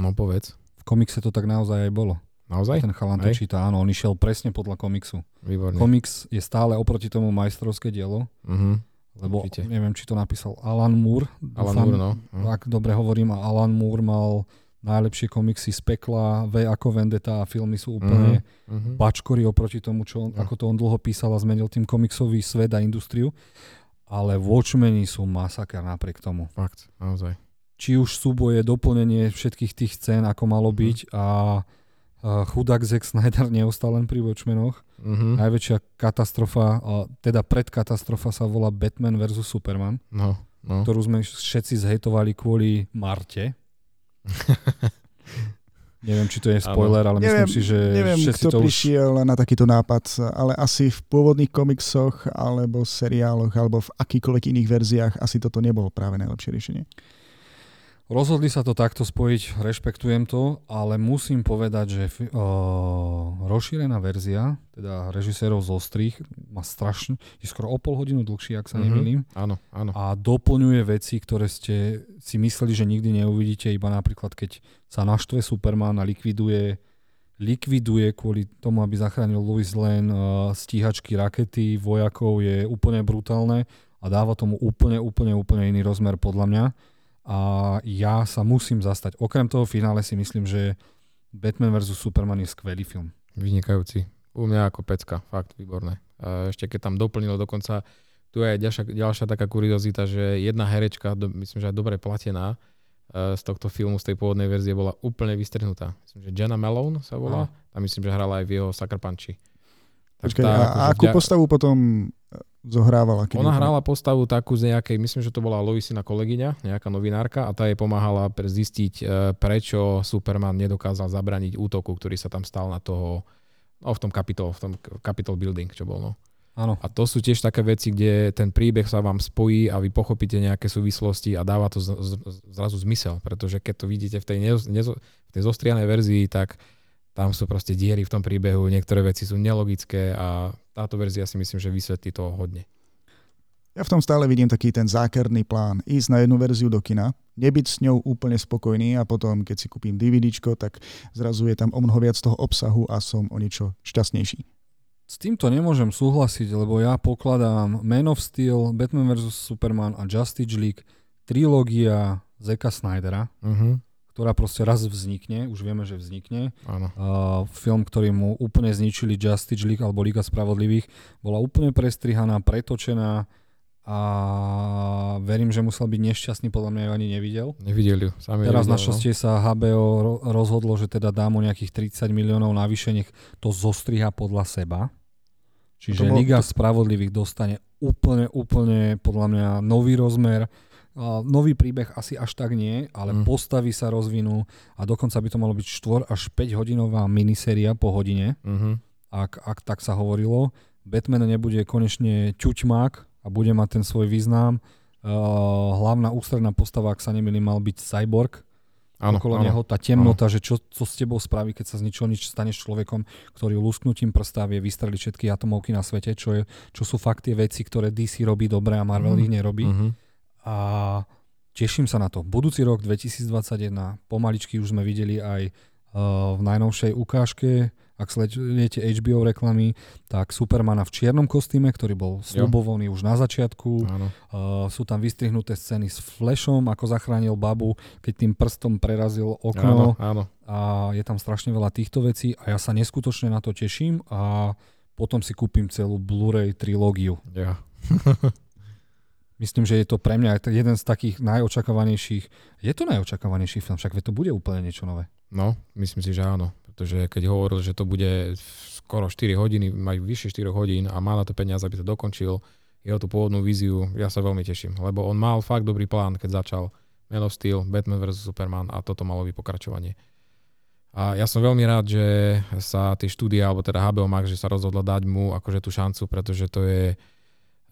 No povedz. Komikse to tak naozaj aj bolo. Naozaj? Ten chalan to číta, áno, on išiel presne podľa komiksu. Výborne. Komiks je stále oproti tomu majstrovské dielo, uh-huh. lebo Určite. neviem, či to napísal Alan Moore. Alan Dúfam, Moore, no. no. Ak dobre hovorím, a Alan Moore mal najlepšie komiksy z pekla, V ako Vendetta a filmy sú úplne Uh-huh. bačkory oproti tomu, čo on, No. ako to on dlho písal a zmenil tým komiksový svet a industriu. Ale Watchmeni sú masaker napriek tomu. Fakt, naozaj. Či už súboje, doplnenie všetkých tých scén, ako malo Mhm. byť a a chudák Zack Snyder neostal len pri Watchmenoch. Uh-huh. Najväčšia katastrofa, a teda predkatastrofa sa volá Batman vs. Superman, No, no. ktorú sme všetci zhejtovali kvôli Marte. Neviem, či to je spoiler, ale myslím Neviem, si, že Neviem, všetci kto to už... prišiel na takýto nápad, ale asi v pôvodných komiksoch, alebo seriáloch, alebo v akýkoľvek iných verziách asi toto nebolo práve najlepšie riešenie. Rozhodli sa to takto spojiť, rešpektujem to, ale musím povedať, že o, rozšírená verzia, teda režisérov zo strých, má strašne, je skoro o pol hodinu dlhší, ak sa Mhm. nemýlim, Áno, áno. a doplňuje veci, ktoré ste si mysleli, že nikdy neuvidíte, iba napríklad, keď sa naštve Superman a likviduje likviduje kvôli tomu, aby zachránil Louis Lane uh, stíhačky rakety, vojakov, je úplne brutálne a dáva tomu úplne, úplne, úplne iný rozmer podľa mňa. A ja sa musím zastať. Okrem toho finále si myslím, že Batman vs. Superman je skvelý film. Vynikajúci. U mňa ako pecka, fakt výborné. Ešte keď tam doplnilo dokonca, tu je aj ďalšia, ďalšia taká kuriozita, že jedna herečka, myslím, že aj dobre platená, e, z tohto filmu, z tej pôvodnej verzie bola úplne vystrhnutá. Myslím, že Jenna Malone sa volá. A myslím, že hrala aj v jeho Sucker Punchi. Tak Počkaj, tá a, a akože akú vďa- postavu potom zohrávala? keď Ona hrala postavu takú z nejakej, myslím, že to bola Loisina kolegyňa, nejaká novinárka a tá jej pomáhala zistiť, e, prečo Superman nedokázal zabraniť útoku, ktorý sa tam stal na toho, no v tom Capitol, v tom Capitol Building, čo bol, no. Áno. A to sú tiež také veci, kde ten príbeh sa vám spojí a vy pochopíte nejaké súvislosti a dáva to z, z, zrazu zmysel, pretože keď to vidíte v tej, ne, ne, v tej zostrianej verzii, tak tam sú proste diery v tom príbehu, niektoré veci sú nelogické a táto verzia si myslím, že vysvetlí to hodne. Ja v tom stále vidím taký ten zákerný plán. Ísť na jednu verziu do kina, nebyť s ňou úplne spokojný a potom, keď si kúpim DVDčko, tak zrazu je tam o mnoho viac toho obsahu a som o niečo šťastnejší. S týmto nemôžem súhlasiť, lebo ja pokladám Man of Steel, Batman vs. Superman a Justice League trilógia Zeka Snydera, Uh-huh. Ktorá proste raz vznikne, už vieme, že vznikne. Áno. Uh, film, ktorý mu úplne zničili Justice League alebo Liga Spravodlivých, bola úplne prestrihaná, pretočená a verím, že musel byť nešťastný, podľa mňa ju ani nevidel. Nevideli ju. Sami Teraz nevidel, na šťastie sa HBO ro- rozhodlo, že teda dá mu nejakých 30 miliónov navyše, nech to zostriha podľa seba. Čiže To bolo- Liga Spravodlivých dostane úplne, úplne podľa mňa nový rozmer. Nový príbeh asi až tak nie, ale Mm. postavy sa rozvinú a dokonca by to malo byť 4 až 5 hodinová miniséria po hodine. Uh-huh. ak, ak tak sa hovorilo. Batman nebude konečne čuťmák a bude mať ten svoj význam. Uh, hlavná ústredná postava, ak sa nemýlim, mal byť Cyborg, Áno, okolo áno. neho tá temnota, že čo, čo s tebou spraví, keď sa z ničoho nič staneš človekom, ktorý lusknutím prsta vie vystreliť všetky atomovky na svete, čo, je, čo sú fakt tie veci, ktoré DC robí dobre a Marvel Mhm. ich nerobí. Uh-huh. A teším sa na to. Budúci rok 2021, pomaličky už sme videli aj uh, v najnovšej ukážke, ak sledujete HBO reklamy, tak Supermana v čiernom kostýme, ktorý bol slubovaný už na začiatku. Áno. Uh, sú tam vystrihnuté scény s Flashom, ako zachránil babu, keď tým prstom prerazil okno Áno, áno. a je tam strašne veľa týchto vecí a ja sa neskutočne na to teším a potom si kúpim celú Blu-ray trilógiu. Ja. Myslím, že je to pre mňa jeden z takých najočakávanejších. Je to najočakávanejší film, však to bude úplne niečo nové. No, myslím si, že áno. Pretože keď hovoril, že to bude skoro 4 hodiny, majú vyššie 4 hodín a má na to peniaze, aby to dokončil, jeho tú pôvodnú víziu, ja sa veľmi teším. Lebo on mal fakt dobrý plán, keď začal Man of Steel, Batman vs. Superman a toto malo byť pokračovanie. A ja som veľmi rád, že sa tie štúdia, alebo teda HBO Max, že sa rozhodlo dať mu akože tú šancu, pretože to je...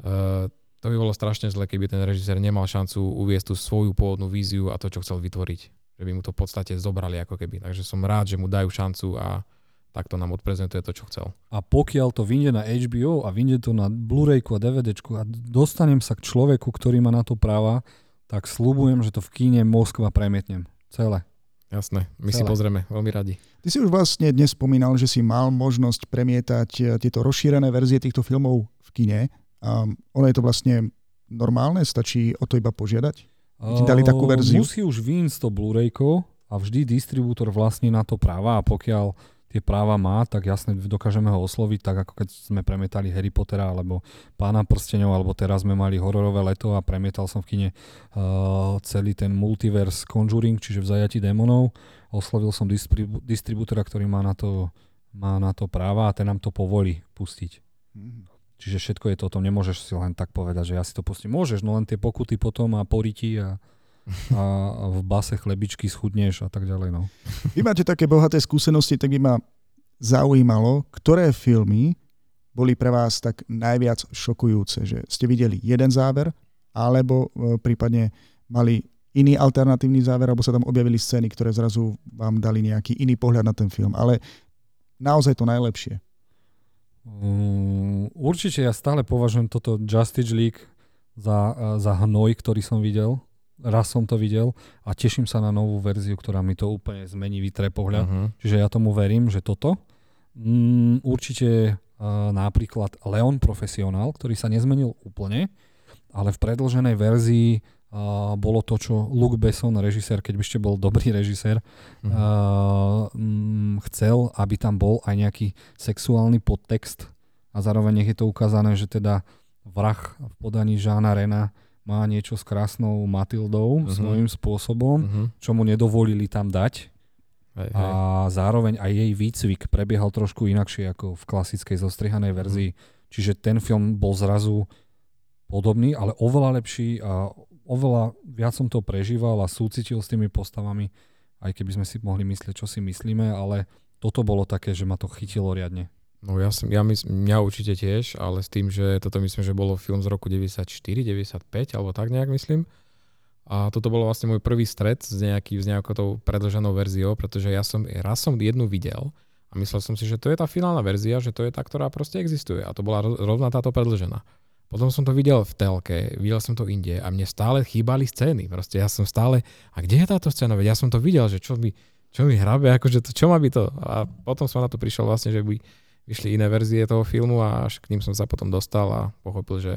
Uh, to by bolo strašne zle, keby ten režisér nemal šancu uviesť tú svoju pôvodnú víziu a to, čo chcel vytvoriť. Že by mu to v podstate zobrali ako keby. Takže som rád, že mu dajú šancu a takto nám odprezentuje to, čo chcel. A pokiaľ to vyjde na HBO a vyjde to na Blu-rayku a DVDčku a dostanem sa k človeku, ktorý má na to práva, tak slúbujem, že to v kíne Moskva premietnem. Celé. Jasné, my si Celé. pozrieme, veľmi radi. Ty si už vlastne dnes spomínal, že si mal možnosť premietať eh, tieto rozšírené verzie týchto filmov v kine. Um, ono je to vlastne normálne? Stačí o to iba požiadať? Ti dali takú Uh, verziu? Musí už vyjsť to Blu-rayko a vždy distribútor vlastní na to práva a pokiaľ tie práva má, tak jasne dokážeme ho osloviť, tak ako keď sme premietali Harry Pottera alebo Pána prsteňov, alebo teraz sme mali hororové leto a premietal som v kine uh, celý ten multiverse Conjuring, čiže v zajati démonov. Oslovil som distribu- distribútora, ktorý má na, to, má na to práva a ten nám to povolí pustiť. Mhm. Čiže všetko je to o tom, nemôžeš si len tak povedať, že ja si to pustím. Môžeš, no len tie pokuty potom a poriti a, a, v base chlebičky schudneš a tak ďalej. No. Vy máte také bohaté skúsenosti, tak by ma zaujímalo, ktoré filmy boli pre vás tak najviac šokujúce, že ste videli jeden záver, alebo e, prípadne mali iný alternatívny záver, alebo sa tam objavili scény, ktoré zrazu vám dali nejaký iný pohľad na ten film. Ale naozaj to najlepšie. Um, určite ja stále považujem toto Justice League za, za hnoj, ktorý som videl. Raz som to videl a teším sa na novú verziu, ktorá mi to úplne zmení, vytre pohľad. Uh-huh. Čiže ja tomu verím, že toto. Mm, určite uh, napríklad Leon Profesionál, ktorý sa nezmenil úplne, ale v predlženej verzii uh, bolo to, čo Luc Besson, režisér, keď by ešte bol dobrý režisér, Uh-huh. uh, chcel, aby tam bol aj nejaký sexuálny podtext a zároveň je to ukázané, že teda vrah v podaní Žána Rena má niečo s krásnou Matildou Mhm. svojím spôsobom, Uh-huh. čo mu nedovolili tam dať Hej, hej. a zároveň aj jej výcvik prebiehal trošku inakšie ako v klasickej zostrihanej verzii. Čiže ten film bol zrazu podobný, ale oveľa lepší a oveľa viac som to prežíval a súcitil s tými postavami, aj keby sme si mohli myslieť, čo si myslíme, ale toto bolo také, že ma to chytilo riadne. No ja som, ja mysl, mňa určite tiež, ale s tým, že toto myslím, že bolo film z roku 94, 95, alebo tak nejak myslím. A toto bolo vlastne môj prvý stret s, nejaký, s nejakou tou predlženou verziou, pretože ja som, raz som jednu videl a myslel som si, že to je tá finálna verzia, že to je tá, ktorá proste existuje. A to bola rovná táto predlžená. Potom som to videl v telke, videl som to inde a mne stále chýbali scény. Proste ja som stále, a kde je táto scéna? Veď ja som to videl, že čo mi, čo mi hrabe, akože to, čo má by to? A potom som na to prišiel vlastne, že by vyšli iné verzie toho filmu a až k ním som sa potom dostal a pochopil, že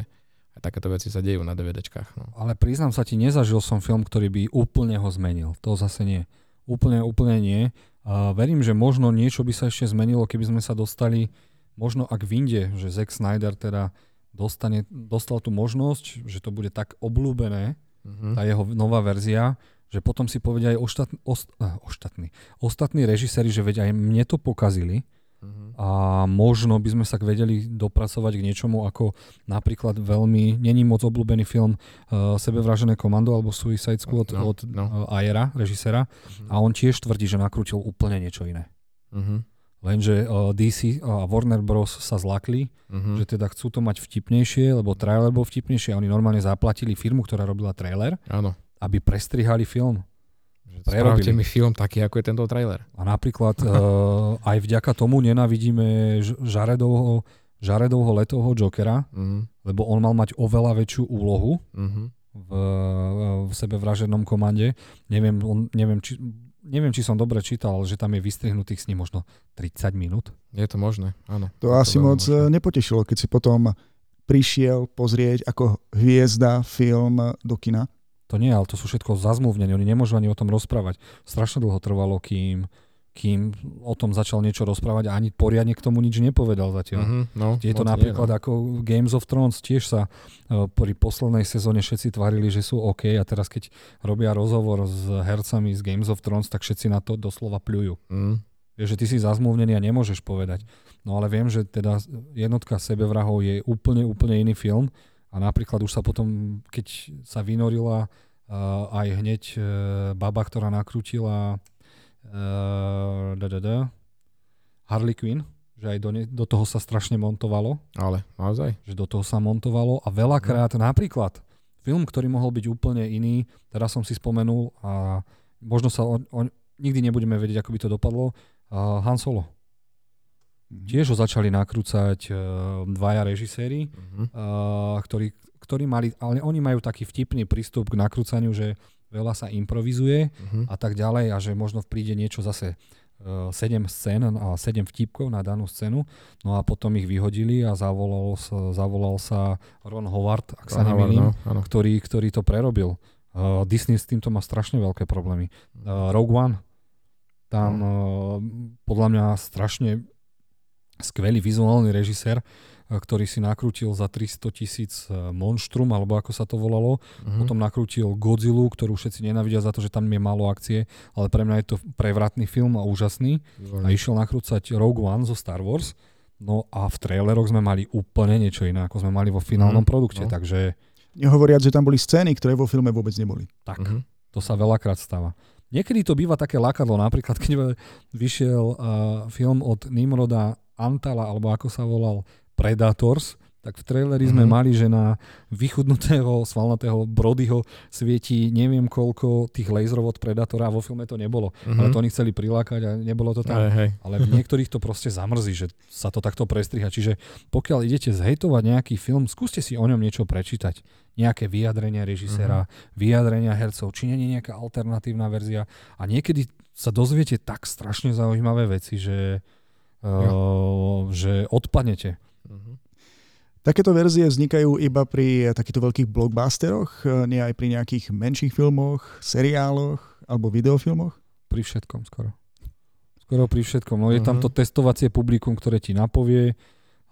aj takéto veci sa dejú na DVDčkách. No. Ale priznám sa ti, nezažil som film, ktorý by úplne ho zmenil. To zase nie. Úplne, úplne nie. A verím, že možno niečo by sa ešte zmenilo, keby sme sa dostali, možno ak vinde, že Zack Snyder teda dostane, dostal tú možnosť, že to bude tak obľúbené, mm-hmm. tá jeho nová verzia, že potom si povedia aj ostatní, ost, uh, ostatní, ostatní režiséri, že veď aj mne to pokazili, Uh-huh. A možno by sme sa vedeli dopracovať k niečomu ako napríklad veľmi, není moc obľúbený film uh, Sebevražené komando alebo Suicide Squad no, od no. Uh, Ayera, režisera. Uh-huh. A on tiež tvrdí, že nakrútil úplne niečo iné. Uh-huh. Lenže uh, DC a Warner Bros. sa zlakli, uh-huh. že teda chcú to mať vtipnejšie, lebo trailer bol vtipnejšie a oni normálne zaplatili firmu, ktorá robila trailer, Áno. aby prestrihali film. Spravte mi film taký, ako je tento trailer. A napríklad uh, aj vďaka tomu nenávidíme Žaredovho, Žaredovho letovho Jokera, uh-huh. lebo on mal mať oveľa väčšiu úlohu uh-huh. v, v sebevraženom komande. Neviem, on, neviem, či, neviem, či som dobre čítal, že tam je vystrihnutých s ním možno 30 minút. Je to možné, áno. To asi to moc možné. nepotešilo, keď si potom prišiel pozrieť ako hviezda film do kina. To nie, ale to sú všetko zazmluvnení, oni nemôžu ani o tom rozprávať. Strašne dlho trvalo, kým, kým o tom začal niečo rozprávať a ani poriadne k tomu nič nepovedal zatiaľ. Mm-hmm, no, je to napríklad nie, no. ako Games of Thrones, tiež sa uh, pri poslednej sezóne všetci tvarili, že sú OK a teraz keď robia rozhovor s hercami z Games of Thrones, tak všetci na to doslova pľujú. Mm. Vieš, že ty si zazmluvnený a nemôžeš povedať. No ale viem, že teda jednotka sebevrahov je úplne, úplne iný film a napríklad už sa potom, keď sa vynorila uh, aj hneď uh, baba, ktorá nakrútila uh, da, da, da, Harley Quinn, že aj do, ne, do toho sa strašne montovalo. Ale naozaj? Že do toho sa montovalo a veľakrát no. napríklad film, ktorý mohol byť úplne iný, teraz som si spomenul a možno sa o, o, nikdy nebudeme vedieť, ako by to dopadlo, uh, Han Solo. Mm-hmm. Tiež ho začali nakrúcať uh, dvaja režiséri, uh-huh. uh, ktorí, ktorí mali, ale oni majú taký vtipný prístup k nakrúcaniu, že veľa sa improvizuje uh-huh. a tak ďalej a že možno príde niečo zase uh, 7 scén a 7 vtipkov na danú scénu, no a potom ich vyhodili a zavolal sa, zavolal sa Ron Howard, ak Ron sa nemýlim, no, ktorý, ktorý to prerobil. Uh, Disney s týmto má strašne veľké problémy. Uh, Rogue One, tam uh, podľa mňa strašne skvelý vizuálny režisér, ktorý si nakrútil za 300 tisíc eh, Monštrum, alebo ako sa to volalo. Mm-hmm. Potom nakrútil Godzilla, ktorú všetci nenavidia za to, že tam je málo akcie, ale pre mňa je to prevratný film a úžasný. Mm-hmm. A išiel nakrúcať Rogue One zo Star Wars. No a v traileroch sme mali úplne niečo iné, ako sme mali vo finálnom mm-hmm. produkte, no. takže... Nehovoriac, že tam boli scény, ktoré vo filme vôbec neboli. Tak, mm-hmm. to sa veľakrát stáva. Niekedy to býva také lakadlo, napríklad keď vyšiel uh, film od Nimroda Antala, alebo ako sa volal, Predators, tak v traileri mm-hmm. sme mhm. mali, že na vychudnutého svalnatého Brodyho svieti neviem koľko tých laserov od Predatora a vo filme to nebolo. Mm-hmm. Ale to oni chceli prilákať a nebolo to tam. Aj, hej. Ale v niektorých to proste zamrzí, že sa to takto prestriha. Čiže pokiaľ idete zhejtovať nejaký film, skúste si o ňom niečo prečítať. Nejaké vyjadrenia režisera, mm-hmm. vyjadrenia hercov, či nie je nejaká alternatívna verzia. A niekedy sa dozviete tak strašne zaujímavé veci, že uh, že odpadnete. Uh-huh. Takéto verzie vznikajú iba pri takýchto veľkých blockbusteroch, eh, nie aj pri nejakých menších filmoch, seriáloch alebo videofilmoch? Pri všetkom skoro. Skoro pri všetkom. No je uh-huh. tam to testovacie publikum, ktoré ti napovie.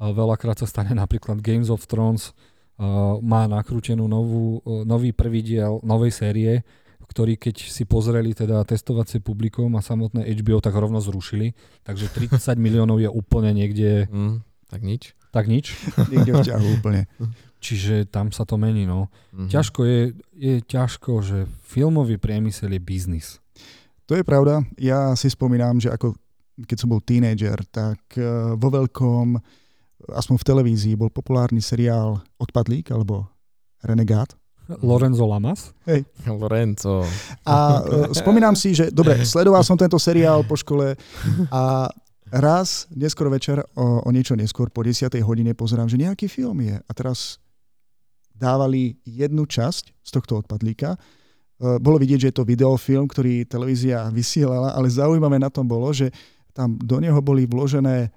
A veľakrát sa stane napríklad Games of Thrones uh, má nakrútenú novú, uh, nový prvý diel novej série ktorí keď si pozreli teda testovacie publikum a samotné HBO, tak rovno zrušili. Takže 30 miliónov je úplne niekde... Mm, tak nič. Tak nič. niekde v ťahu úplne. Čiže tam sa to mení, no. Mm-hmm. Ťažko je, je ťažko, že filmový priemysel je biznis. To je pravda. Ja si spomínam, že ako keď som bol tínedžer, tak uh, vo veľkom, aspoň v televízii, bol populárny seriál Odpadlík alebo Renegát. Lorenzo Lamas? Hej. Lorenzo. A uh, spomínam si, že dobre, sledoval som tento seriál po škole a raz, neskôr večer, o, o niečo neskôr, po 10. hodine pozerám, že nejaký film je. A teraz dávali jednu časť z tohto odpadlíka. E, bolo vidieť, že je to videofilm, ktorý televízia vysielala, ale zaujímavé na tom bolo, že tam do neho boli vložené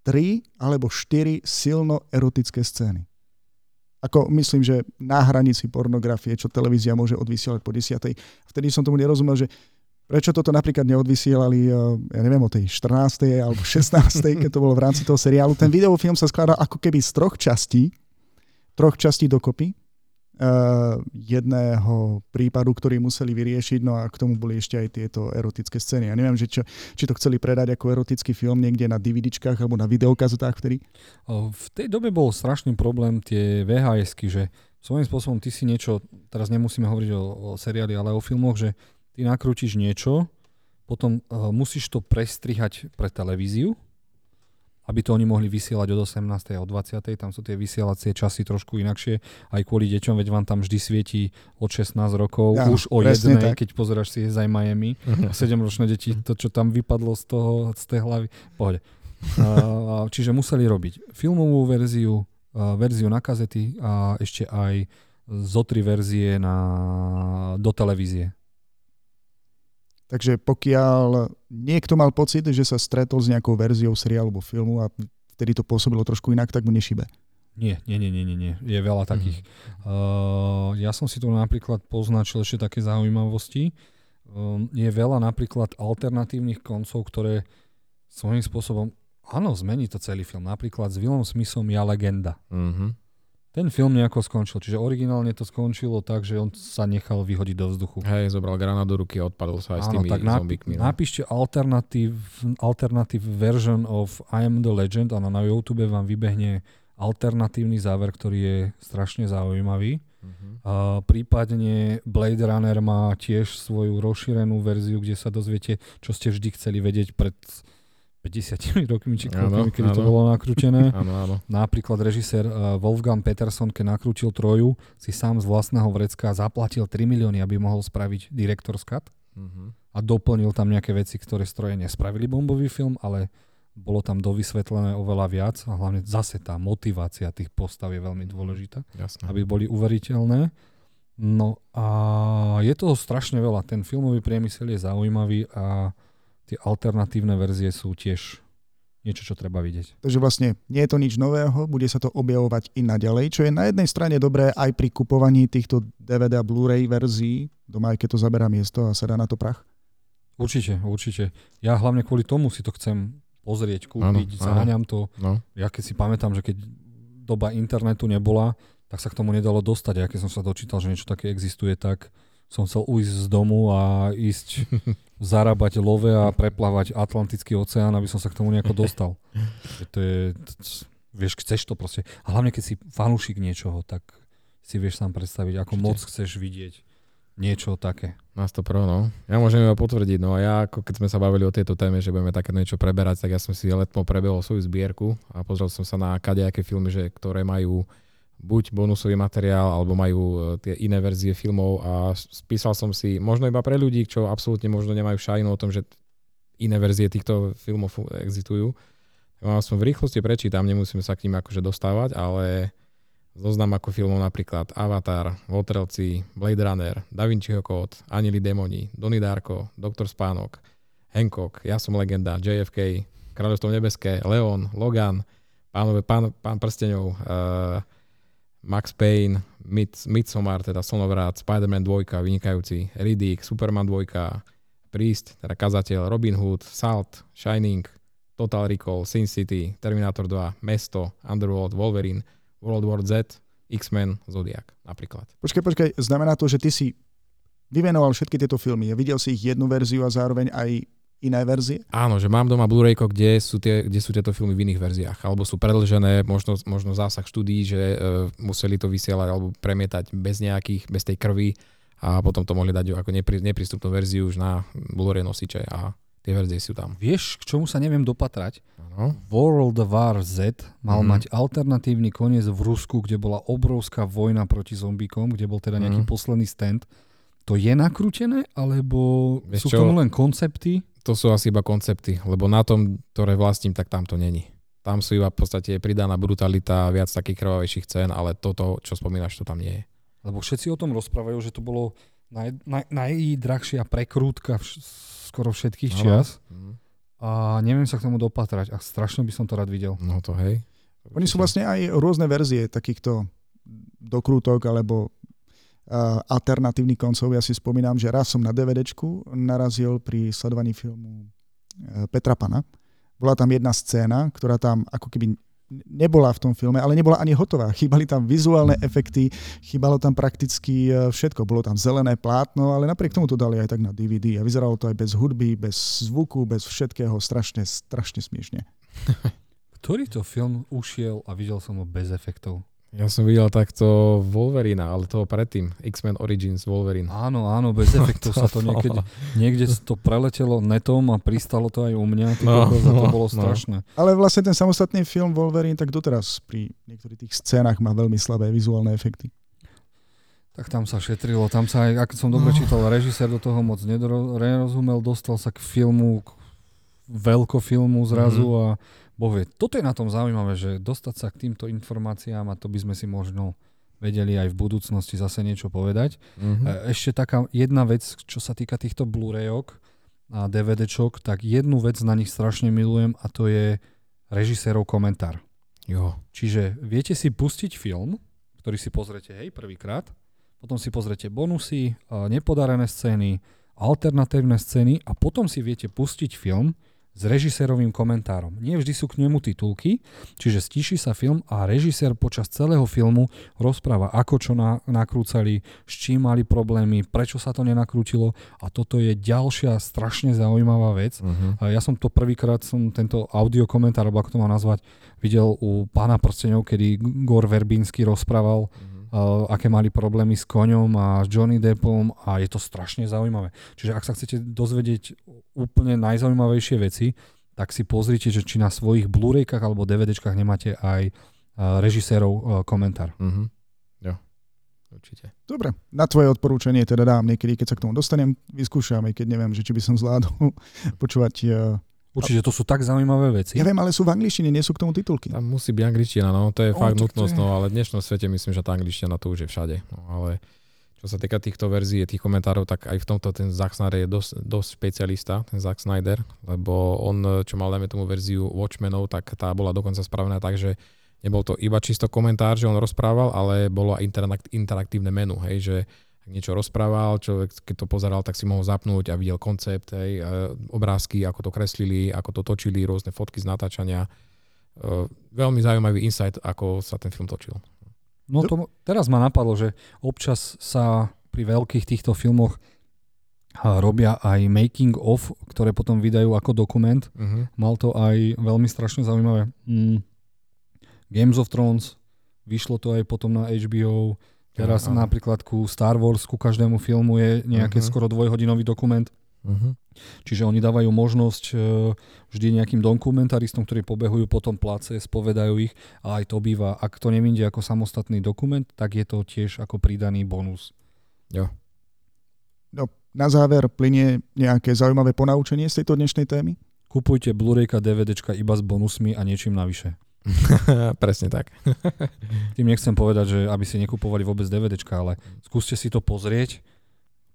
tri alebo štyri silno erotické scény. Ako myslím, že na hranici pornografie, čo televízia môže odvysielať po 10. Vtedy som tomu nerozumel, že prečo toto napríklad neodvysielali, eh, ja neviem, o tej 14. alebo 16. keď to bolo v rámci toho seriálu. Ten videofilm sa skladá ako keby z troch častí, troch častí dokopy uh, jedného prípadu, ktorý museli vyriešiť, no a k tomu boli ešte aj tieto erotické scény. Ja neviem, že čo, či to chceli predať ako erotický film niekde na DVDčkách alebo na videokazotách vtedy. V tej dobe bol strašný problém tie VHSky, že svojím spôsobom ty si niečo, teraz nemusíme hovoriť o, o seriáli, ale o filmoch, že ty nakrútiš niečo, potom uh, musíš to prestrihať pre televíziu, aby to oni mohli vysielať od 18. a od 20. Tam sú tie vysielacie časy trošku inakšie, aj kvôli deťom, veď vám tam vždy svietí od 16 rokov, ja, už o jednej, tak. keď pozeráš si aj Miami, 7-ročné deti, to čo tam vypadlo z toho, z tej hlavy, pohode. čiže museli robiť filmovú verziu, verziu na kazety a ešte aj zo tri verzie na, do televízie. Takže pokiaľ niekto mal pocit, že sa stretol s nejakou verziou seriálu alebo filmu a vtedy to pôsobilo trošku inak, tak mu nešibe. Nie, nie, nie, nie, nie, nie. Je veľa mhm. takých. Mm. Uh, ja som si tu napríklad poznačil ešte také zaujímavosti. Uh, je veľa napríklad alternatívnych koncov, ktoré svojím spôsobom, áno, zmení to celý film. Napríklad s Willom Smithom Ja legenda. Mm-hmm ten film nejako skončil, čiže originálne to skončilo tak, že on sa nechal vyhodiť do vzduchu. Hej, zobral grana do ruky a odpadol sa aj Áno, s tými tak zombikmi. No. Napíšte alternative, alternative version of I am the legend a na YouTube vám vybehne alternatívny záver, ktorý je strašne zaujímavý. Uh-huh. A prípadne Blade Runner má tiež svoju rozšírenú verziu, kde sa dozviete, čo ste vždy chceli vedieť pred 50 rokmi, či koľkými, kedy áno. to bolo nakrútené. Áno, áno. Napríklad režisér uh, Wolfgang Peterson, keď nakrútil Troju, si sám z vlastného vrecka zaplatil 3 milióny, aby mohol spraviť Director's Cut uh-huh. a doplnil tam nejaké veci, ktoré stroje nespravili bombový film, ale bolo tam dovysvetlené oveľa viac a hlavne zase tá motivácia tých postav je veľmi dôležitá, Jasne. aby boli uveriteľné. No a je toho strašne veľa. Ten filmový priemysel je zaujímavý a tie alternatívne verzie sú tiež niečo, čo treba vidieť. Takže vlastne nie je to nič nového, bude sa to objavovať i naďalej, čo je na jednej strane dobré aj pri kupovaní týchto DVD a Blu-ray verzií, doma aj keď to zaberá miesto a sa dá na to prach. Určite, určite. Ja hlavne kvôli tomu si to chcem pozrieť, kúpiť, zaháňam to. No. Ja keď si pamätám, že keď doba internetu nebola, tak sa k tomu nedalo dostať. Ja keď som sa dočítal, že niečo také existuje, tak som chcel ujsť z domu a ísť zarábať love a preplávať Atlantický oceán, aby som sa k tomu nejako dostal. To je, vieš, chceš to proste. A hlavne, keď si fanúšik niečoho, tak si vieš sám predstaviť, ako Určite. moc chceš vidieť niečo také. Nás to pro, no. Ja môžem iba potvrdiť, no a ja, ako keď sme sa bavili o tejto téme, že budeme také niečo preberať, tak ja som si letmo prebehol svoju zbierku a pozrel som sa na kadejaké filmy, že, ktoré majú buď bonusový materiál, alebo majú e, tie iné verzie filmov a spísal som si, možno iba pre ľudí, čo absolútne možno nemajú šajnu o tom, že iné verzie týchto filmov existujú. Ja som v rýchlosti prečítam, nemusíme sa k ním akože dostávať, ale zoznam ako filmov napríklad Avatar, Votrelci, Blade Runner, Da Vinciho kód, Anili Demoni, Donnie Darko, Doktor Spánok, Hancock, Ja som legenda, JFK, Kráľovstvo nebeské, Leon, Logan, Pánové, pán, pán prstenov, uh, Max Payne, Midsommar, teda Sonovrat, Spider-Man 2, vynikajúci, Riddick, Superman 2, Priest, teda kazateľ, Robin Hood, Salt, Shining, Total Recall, Sin City, Terminator 2, Mesto, Underworld, Wolverine, World War Z, X-Men, Zodiac napríklad. Počkaj, počkaj, znamená to, že ty si vyvenoval všetky tieto filmy, videl si ich jednu verziu a zároveň aj iné verzie? Áno, že mám doma Blu-ray, kde sú, tie, kde sú tieto filmy v iných verziách. Alebo sú predlžené, možno, možno zásah štúdií, že uh, museli to vysielať alebo premietať bez nejakých, bez tej krvi a potom to mohli dať ako neprí, neprístupnú verziu už na Blu-ray nosiče a Tie verzie sú tam. Vieš, k čomu sa neviem dopatrať? Áno. World War Z mal Mhm. mať alternatívny koniec v Rusku, kde bola obrovská vojna proti zombíkom, kde bol teda nejaký Mhm. posledný stand. To je nakrútené, alebo Vieš sú čo? k tomu len koncepty? To sú asi iba koncepty, lebo na tom, ktoré vlastním, tak tam to není. Tam sú iba v podstate pridaná brutalita, viac takých krvavejších cén, ale toto, čo spomínaš, to tam nie je. Lebo všetci o tom rozprávajú, že to bolo naj, naj, najdrahšia prekrútka vš- skoro všetkých Áno. čias Mhm. a neviem sa k tomu dopatrať a strašne by som to rád videl. No to hej. Oni sú vlastne aj rôzne verzie takýchto dokrútok alebo alternatívnych koncov. Ja si spomínam, že raz som na DVDčku narazil pri sledovaní filmu uh, Petra Pana. Bola tam jedna scéna, ktorá tam ako keby nebola v tom filme, ale nebola ani hotová. Chýbali tam vizuálne efekty, chýbalo tam prakticky uh, všetko. Bolo tam zelené plátno, ale napriek tomu to dali aj tak na DVD a vyzeralo to aj bez hudby, bez zvuku, bez všetkého, strašne, strašne smiešne. Ktorý to film ušiel a videl som ho bez efektov? Ja som videl takto Wolverina, ale toho predtým. X-Men Origins Wolverine. Áno, áno, bez efektov sa to niekedy, niekde to preletelo netom a pristalo to aj u mňa, No, a to no, bolo no. strašné. Ale vlastne ten samostatný film Wolverine tak doteraz pri niektorých tých scénach má veľmi slabé vizuálne efekty. Tak tam sa šetrilo, tam sa aj, ako som dobre No. čítal, režisér do toho moc nerozumel, dostal sa k filmu, k veľkofilmu zrazu Mhm. a boh vie. Toto je na tom zaujímavé, že dostať sa k týmto informáciám a to by sme si možno vedeli aj v budúcnosti zase niečo povedať. Mhm. E, Ešte taká jedna vec, čo sa týka týchto Blu-rayok a DVDčok, tak jednu vec na nich strašne milujem a to je režisérov komentár. Jo. Čiže viete si pustiť film, ktorý si pozrete hej prvýkrát, potom si pozrete bonusy, a nepodarené scény, alternatívne scény a potom si viete pustiť film s režisérovým komentárom. Nie vždy sú k nemu titulky, čiže stíši sa film a režisér počas celého filmu rozpráva, ako čo na, nakrúcali, s čím mali problémy, prečo sa to nenakrútilo a toto je ďalšia strašne zaujímavá vec. A Ja som to prvýkrát, som tento audio komentár, alebo ako to mám nazvať, videl u pána prstenov, kedy Gor Verbínsky rozprával, Mhm. Uh, aké mali problémy s koňom a s Johnny Deppom a je to strašne zaujímavé. Čiže ak sa chcete dozvedieť úplne najzaujímavejšie veci, tak si pozrite, že či na svojich Blu-raykách alebo DVDčkách nemáte aj uh, režisérov uh, komentár. Mhm. Jo. Určite. Dobre, na tvoje odporúčanie teda dám niekedy, keď sa k tomu dostanem, vyskúšam, aj keď neviem, že či by som zvládol počúvať. eh, Určite to sú tak zaujímavé veci. Ja viem, ale sú v angličtine, nie sú k tomu titulky. Tam musí byť angličtina, no to je No, fakt nutnosť, je- no ale v dnešnom svete myslím, že tá angličtina to už je všade. No, ale čo sa týka týchto verzií, tých komentárov, tak aj v tomto ten Zack Snyder je dosť, dosť špecialista, ten Zack Snyder, lebo on, čo mal dajme tomu verziu Watchmenov, tak tá bola dokonca spravená tak, že nebol to iba čisto komentár, že on rozprával, ale bolo aj interak- interaktívne menu, hej, že niečo rozprával, človek keď to pozeral, tak si mohol zapnúť a videl koncept, hej, obrázky, ako to kreslili, ako to točili, rôzne fotky z natáčania. E, veľmi zaujímavý insight, ako sa ten film točil. No to, teraz ma napadlo, že občas sa pri veľkých týchto filmoch a, robia aj making of, ktoré potom vydajú ako dokument. Uh-huh. Mal to aj veľmi strašne zaujímavé. Mm. Games of Thrones, vyšlo to aj potom na HBO. Teraz Áno. napríklad ku Star Wars, ku každému filmu je nejaké Mhm. skoro dvojhodinový dokument. Uh-huh. Čiže oni dávajú možnosť e, vždy nejakým dokumentaristom, ktorí pobehujú po tom place, spovedajú ich a aj to býva, ak to nevíde ako samostatný dokument, tak je to tiež ako pridaný bonus. No, na záver plinie nejaké zaujímavé ponaučenie z tejto dnešnej témy? Kupujte Blu-rayka, DVDčka iba s bonusmi a niečím navyše. Presne tak. Tým nechcem povedať, že aby si nekupovali vôbec DVDčka, ale skúste si to pozrieť,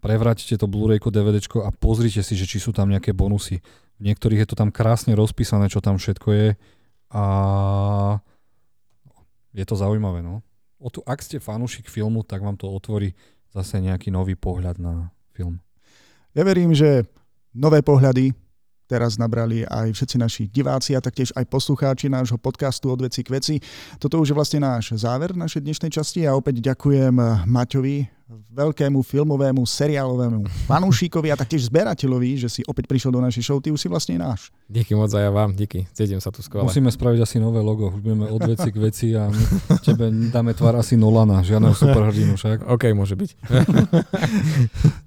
prevráťte to Blu-rayko, DVDčko a pozrite si, že či sú tam nejaké bonusy. V niektorých je to tam krásne rozpísané, čo tam všetko je a je to zaujímavé. No. O tu, ak ste fanúšik filmu, tak vám to otvorí zase nejaký nový pohľad na film. Ja verím, že nové pohľady teraz nabrali aj všetci naši diváci a taktiež aj poslucháči nášho podcastu od veci k veci. Toto už je vlastne náš záver našej dnešnej časti a opäť ďakujem Maťovi, veľkému filmovému, seriálovému fanúšikovi a taktiež zberateľovi, že si opäť prišiel do našej show. Ty už si vlastne náš. Díky moc aj ja vám, díky. Cítim sa tu skvelé. Musíme spraviť asi nové logo. Už budeme od veci k veci a my tebe dáme tvár asi Nolana, žiadneho superhrdinu však. OK, môže byť.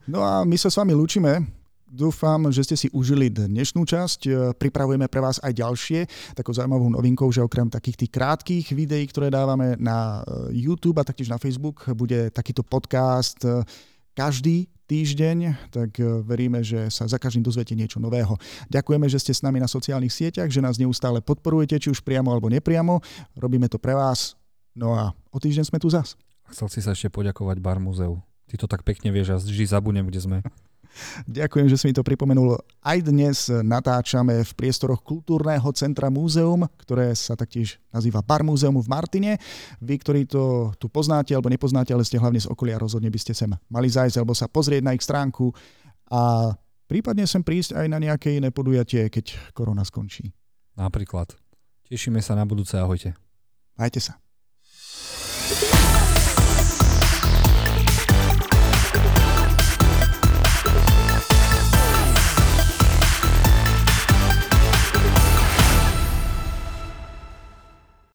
No a my sa s vami lúčime. Dúfam, že ste si užili dnešnú časť. E, pripravujeme pre vás aj ďalšie. Takou zaujímavou novinkou, že okrem takých tých krátkých videí, ktoré dávame na e, YouTube a taktiež na Facebook, bude takýto podcast e, každý týždeň, tak veríme, že sa za každým dozviete niečo nového. Ďakujeme, že ste s nami na sociálnych sieťach, že nás neustále podporujete, či už priamo alebo nepriamo. Robíme to pre vás. No a o týždeň sme tu zas. Chcel si sa ešte poďakovať Bar Muzeu. Ty to tak pekne vieš a vždy zabudnem, kde sme. Ďakujem, že si mi to pripomenul. Aj dnes natáčame v priestoroch Kultúrneho centra Múzeum, ktoré sa taktiež nazýva Bar Múzeum v Martine. Vy, ktorí to tu poznáte alebo nepoznáte, ale ste hlavne z okolia, rozhodne by ste sem mali zájsť alebo sa pozrieť na ich stránku a prípadne sem prísť aj na nejaké iné podujatie, keď korona skončí. Napríklad. Tešíme sa na budúce, ahojte. Majte sa.